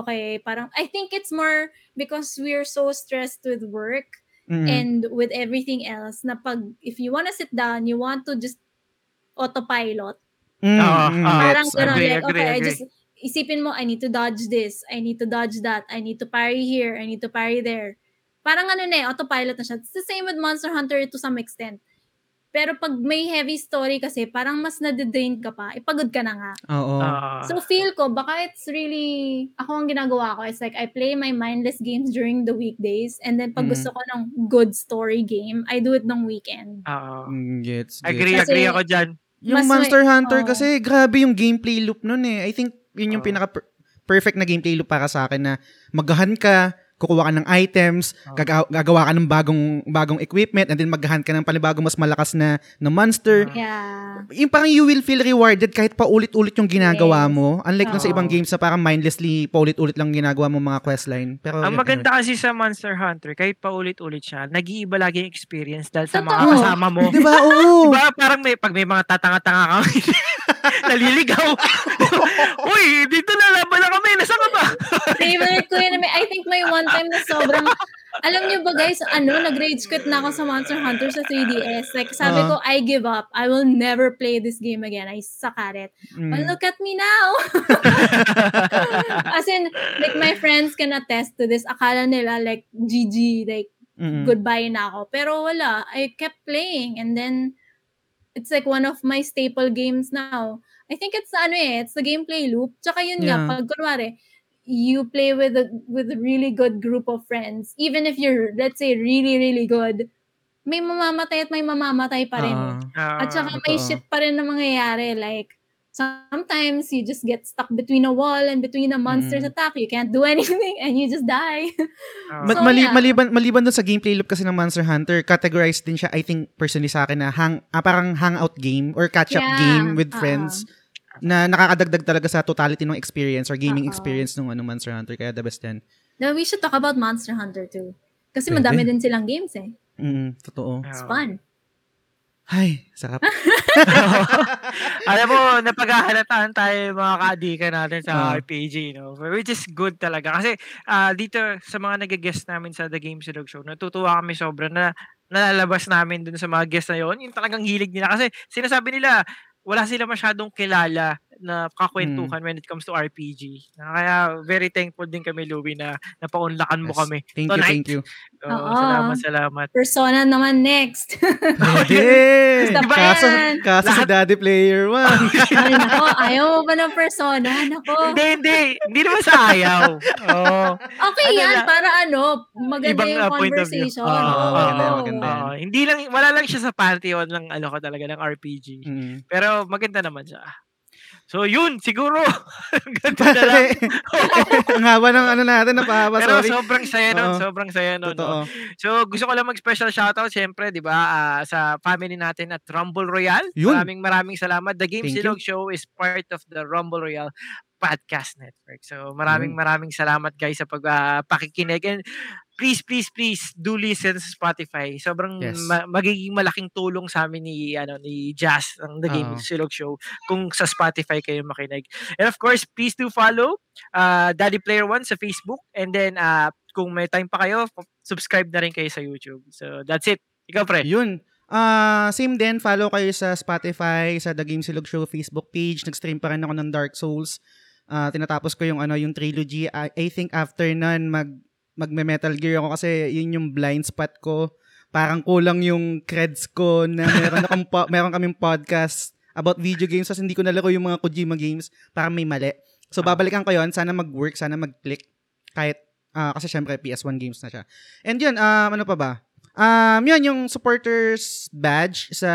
okay, parang, I think it's more because we're so stressed with work Mm. and with everything else na pag, if you wanna sit down, you want to just autopilot. Mm, Oo, mm, oo. Parang agree, like, agree, okay, I agree. just, isipin mo, I need to dodge this, I need to dodge that, I need to parry here, I need to parry there. Parang ano na eh, autopilot na siya. It's the same with Monster Hunter to some extent. Pero pag may heavy story kasi, parang mas nade-drain ka pa, ipagod ka na nga. Oo. Ah, So feel ko, baka it's really, ako ang ginagawa ko, it's like I play my mindless games during the weekdays and then pag Mm. gusto ko ng good story game, I do it ng weekend. ah. Mm, gets, gets. agree, Kasi- agree ako dyan. Yung Mas Monster may- Hunter oo. kasi grabe yung gameplay loop nun eh. I think yun yung Oo. pinaka per- perfect na gameplay loop para sa akin na maghahan ka, kukuha ka ng items, gaga- gagawa ka ng bagong bagong equipment and then maghahan ka ng panibagong mas malakas na na monster. Yeah. Yung parang you will feel rewarded kahit paulit-ulit yung ginagawa Yes. mo. Unlike dun sa ibang games na parang mindlessly paulit-ulit lang ginagawa mo mga questline. Pero Ang yun, maganda kasi sa Monster Hunter, kahit paulit-ulit siya, nag-iiba lagi yung experience dahil sa mga Totoo. kasama mo. Di ba? Oo. Diba? Parang may, pag may mga tatanga-tanga kami, naliligaw. Uy, dito na laban na kami. Nasaan ka ba? Favorite ko yun. I think may one time na sobrang, alam niyo ba guys, ano, nag-rage quit na ako sa Monster Hunter sa 3DS. Like, sabi Ah. ko, I give up. I will never play this game again. I suck at it. Mm. But look at me now. As in, like, my friends can attest to this. Akala nila, like, GG, like, Mm-mm. goodbye na ako. Pero wala. I kept playing. And then, it's like one of my staple games now. I think it's, ano eh, it's the gameplay loop. Tsaka yun nga, Yeah. pag kunwari, you play with a, with a really good group of friends. Even if you're, let's say, really, really good, may mamamatay at may mamamatay pa rin. Ah. Ah, At saka may shit pa rin na mangyayari. Like, sometimes you just get stuck between a wall and between a monster's Mm. attack. You can't do anything and you just die. Ma- So, mali- yeah. maliban maliban dun sa gameplay loop kasi ng Monster Hunter, categorized din siya I think personally sa akin na hang ah, parang hangout game or catch up Yeah, game with uh-uh. friends na nakakadagdag talaga sa totality ng experience or gaming Oo. experience ng ano Monster Hunter kaya the best yan. Now, we should talk about Monster Hunter too. Kasi Pwede. madami din silang games eh. Mm, totoo. It's fun. Ay, sarap. Alam mo, napaghahalataan tayo mga kaadika natin sa Ah. RPG, no? Which is good talaga. Kasi ah, dito sa mga nag-guest namin sa The Game Silog Show, natutuwa kami sobra na nalalabas namin dun sa mga guest na yon yung talagang hilig nila. Kasi sinasabi nila, wala sila masyadong kilala na kakwentuhan when it comes to RPG. Na Kaya very thankful din kami, Louie, na napaunlakan mo Yes. kami. Thank you, Tonight. thank you. Oo. salamat, salamat. Persona naman next. Pwede! Gusto pa kaso, yan. kaso si Daddy Player 1. Ay, nako, ayaw mo ba ng Persona? Nako. hindi, hindi. Hindi naman sa ayaw. Oo. Okay Ano yan, lang, para ano, maganda ibang, yung uh, point of view. conversation. Oo, Oo. maganda yan, maganda. Oo, hindi lang, wala lang siya sa pantheon ng ano ko talaga, ng RPG. mm. Pero maganda naman siya. So yun, siguro. Ganda na lang. Ang haba ng ano natin, napahaba, Pero sorry. sobrang saya nun, Oo. sobrang saya nun. Totoo. No? So gusto ko lang mag-special shoutout, syempre, di ba, ah, sa family natin at Rumble Royale. Yun. Maraming maraming salamat. The Game Thank Silog Show is part of the Rumble Royale Podcast Network. So maraming maraming salamat guys sa pag ah, pakikinig. And please, please, please do listen sa Spotify. Sobrang Yes. ma- magiging malaking tulong sa amin ni ano ni Jazz ng The Game Oo. Silog Show kung sa Spotify kayo makinig. And of course, please do follow uh, Daddy Player One sa Facebook and then uh, kung may time pa kayo, subscribe na rin kayo sa YouTube. So that's it. Ikaw pre. Yun. Ah, same din, follow kayo sa Spotify, sa The Game Silog Show Facebook page. Nag-stream pa rin ako ng Dark Souls. Ah, tinatapos ko yung ano, yung trilogy. I, I think after nun mag magme-Metal Gear ako kasi yun yung blind spot ko. Parang kulang yung creds ko na meron akong po, meron kaming podcast about video games kasi hindi ko nalaro yung mga Kojima games para may mali. So Ah. babalikan ko yon sana mag-work, sana mag-click kahit ah, kasi syempre PS1 games na siya. And yun, um, ano pa ba? Um, yun, yung supporters badge sa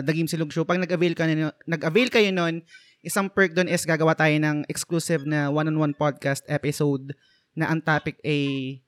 The Game Silog Show. Pag nag-avail, ka nyo, nag-avail kayo nun, isang perk doon is gagawa tayo ng exclusive na one-on-one podcast episode na ang topic ay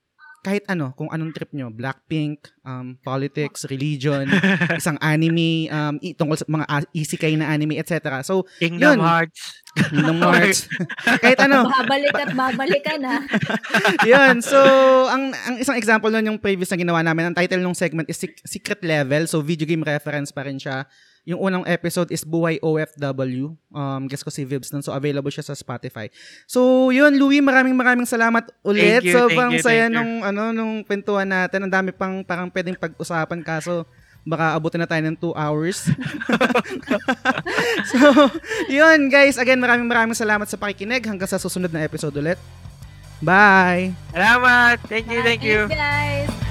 kahit ano, kung anong trip nyo. Blackpink, um, politics, religion, isang anime, um, i- tungkol sa mga a- isekai na anime, etc. So, Kingdom Yun. Hearts. Kingdom Hearts. kahit ano, Babalik at babalik ka na. Yun. So, ang ang isang example nun yung previous na ginawa namin, ang title ng segment is Sec- Secret Level. So, video game reference pa rin siya. Yung unang episode is Buhay OFW. Um, guess ko si Vibs nun. So, available siya sa Spotify. So, yun, Louie, maraming maraming salamat ulit. Thank you, Sobrang thank you, saya thank you. nung, ano, nung kwentuhan natin. Ang dami pang parang pwedeng pag-usapan kaso baka abutin na tayo ng 2 hours. so, yun guys. Again, maraming maraming salamat sa pakikinig. Hanggang sa susunod na episode ulit. Bye! Salamat. Thank you, thank you. Thanks, guys.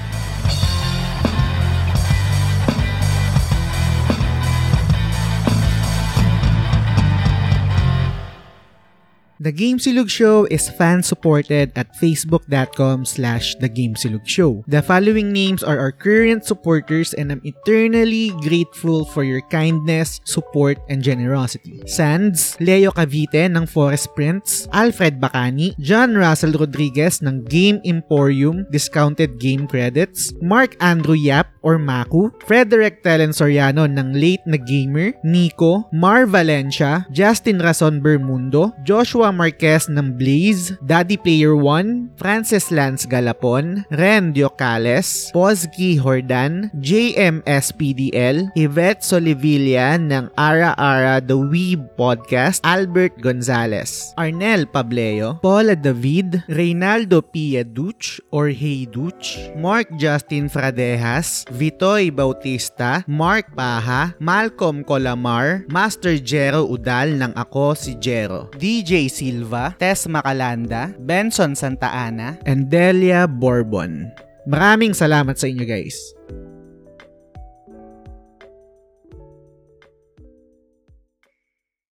The Game Silog Show is fan-supported at facebook.com slash The Game Silog Show. The following names are our current supporters and I'm eternally grateful for your kindness, support, and generosity. Sands, Leo Cavite ng Forest Prints, Alfred Bacani, John Russell Rodriguez ng Game Emporium Discounted Game Credits, Mark Andrew Yap or Maku, Frederick Telen Soriano ng Late na Gamer, Nico, Mar Valencia, Justin Rason Bermundo, Joshua Marquez ng Blaze, Daddy Player 1, Francis Lance Galapon, Ren Diocales, Pozgi Hordan, JMSPDL, Yvette Solivilla ng Ara Ara The Weeb Podcast, Albert Gonzalez, Arnel Pableo, Paula David, Reynaldo Pia Duch or Hey Duch, Mark Justin Fradejas, Vitoy Bautista, Mark Paha, Malcolm Colamar, Master Jero Udal ng Ako si Jero, DJ Silva, Tess Macalanda, Benson Santa Ana, and Delia Bourbon. Maraming salamat sa inyo guys.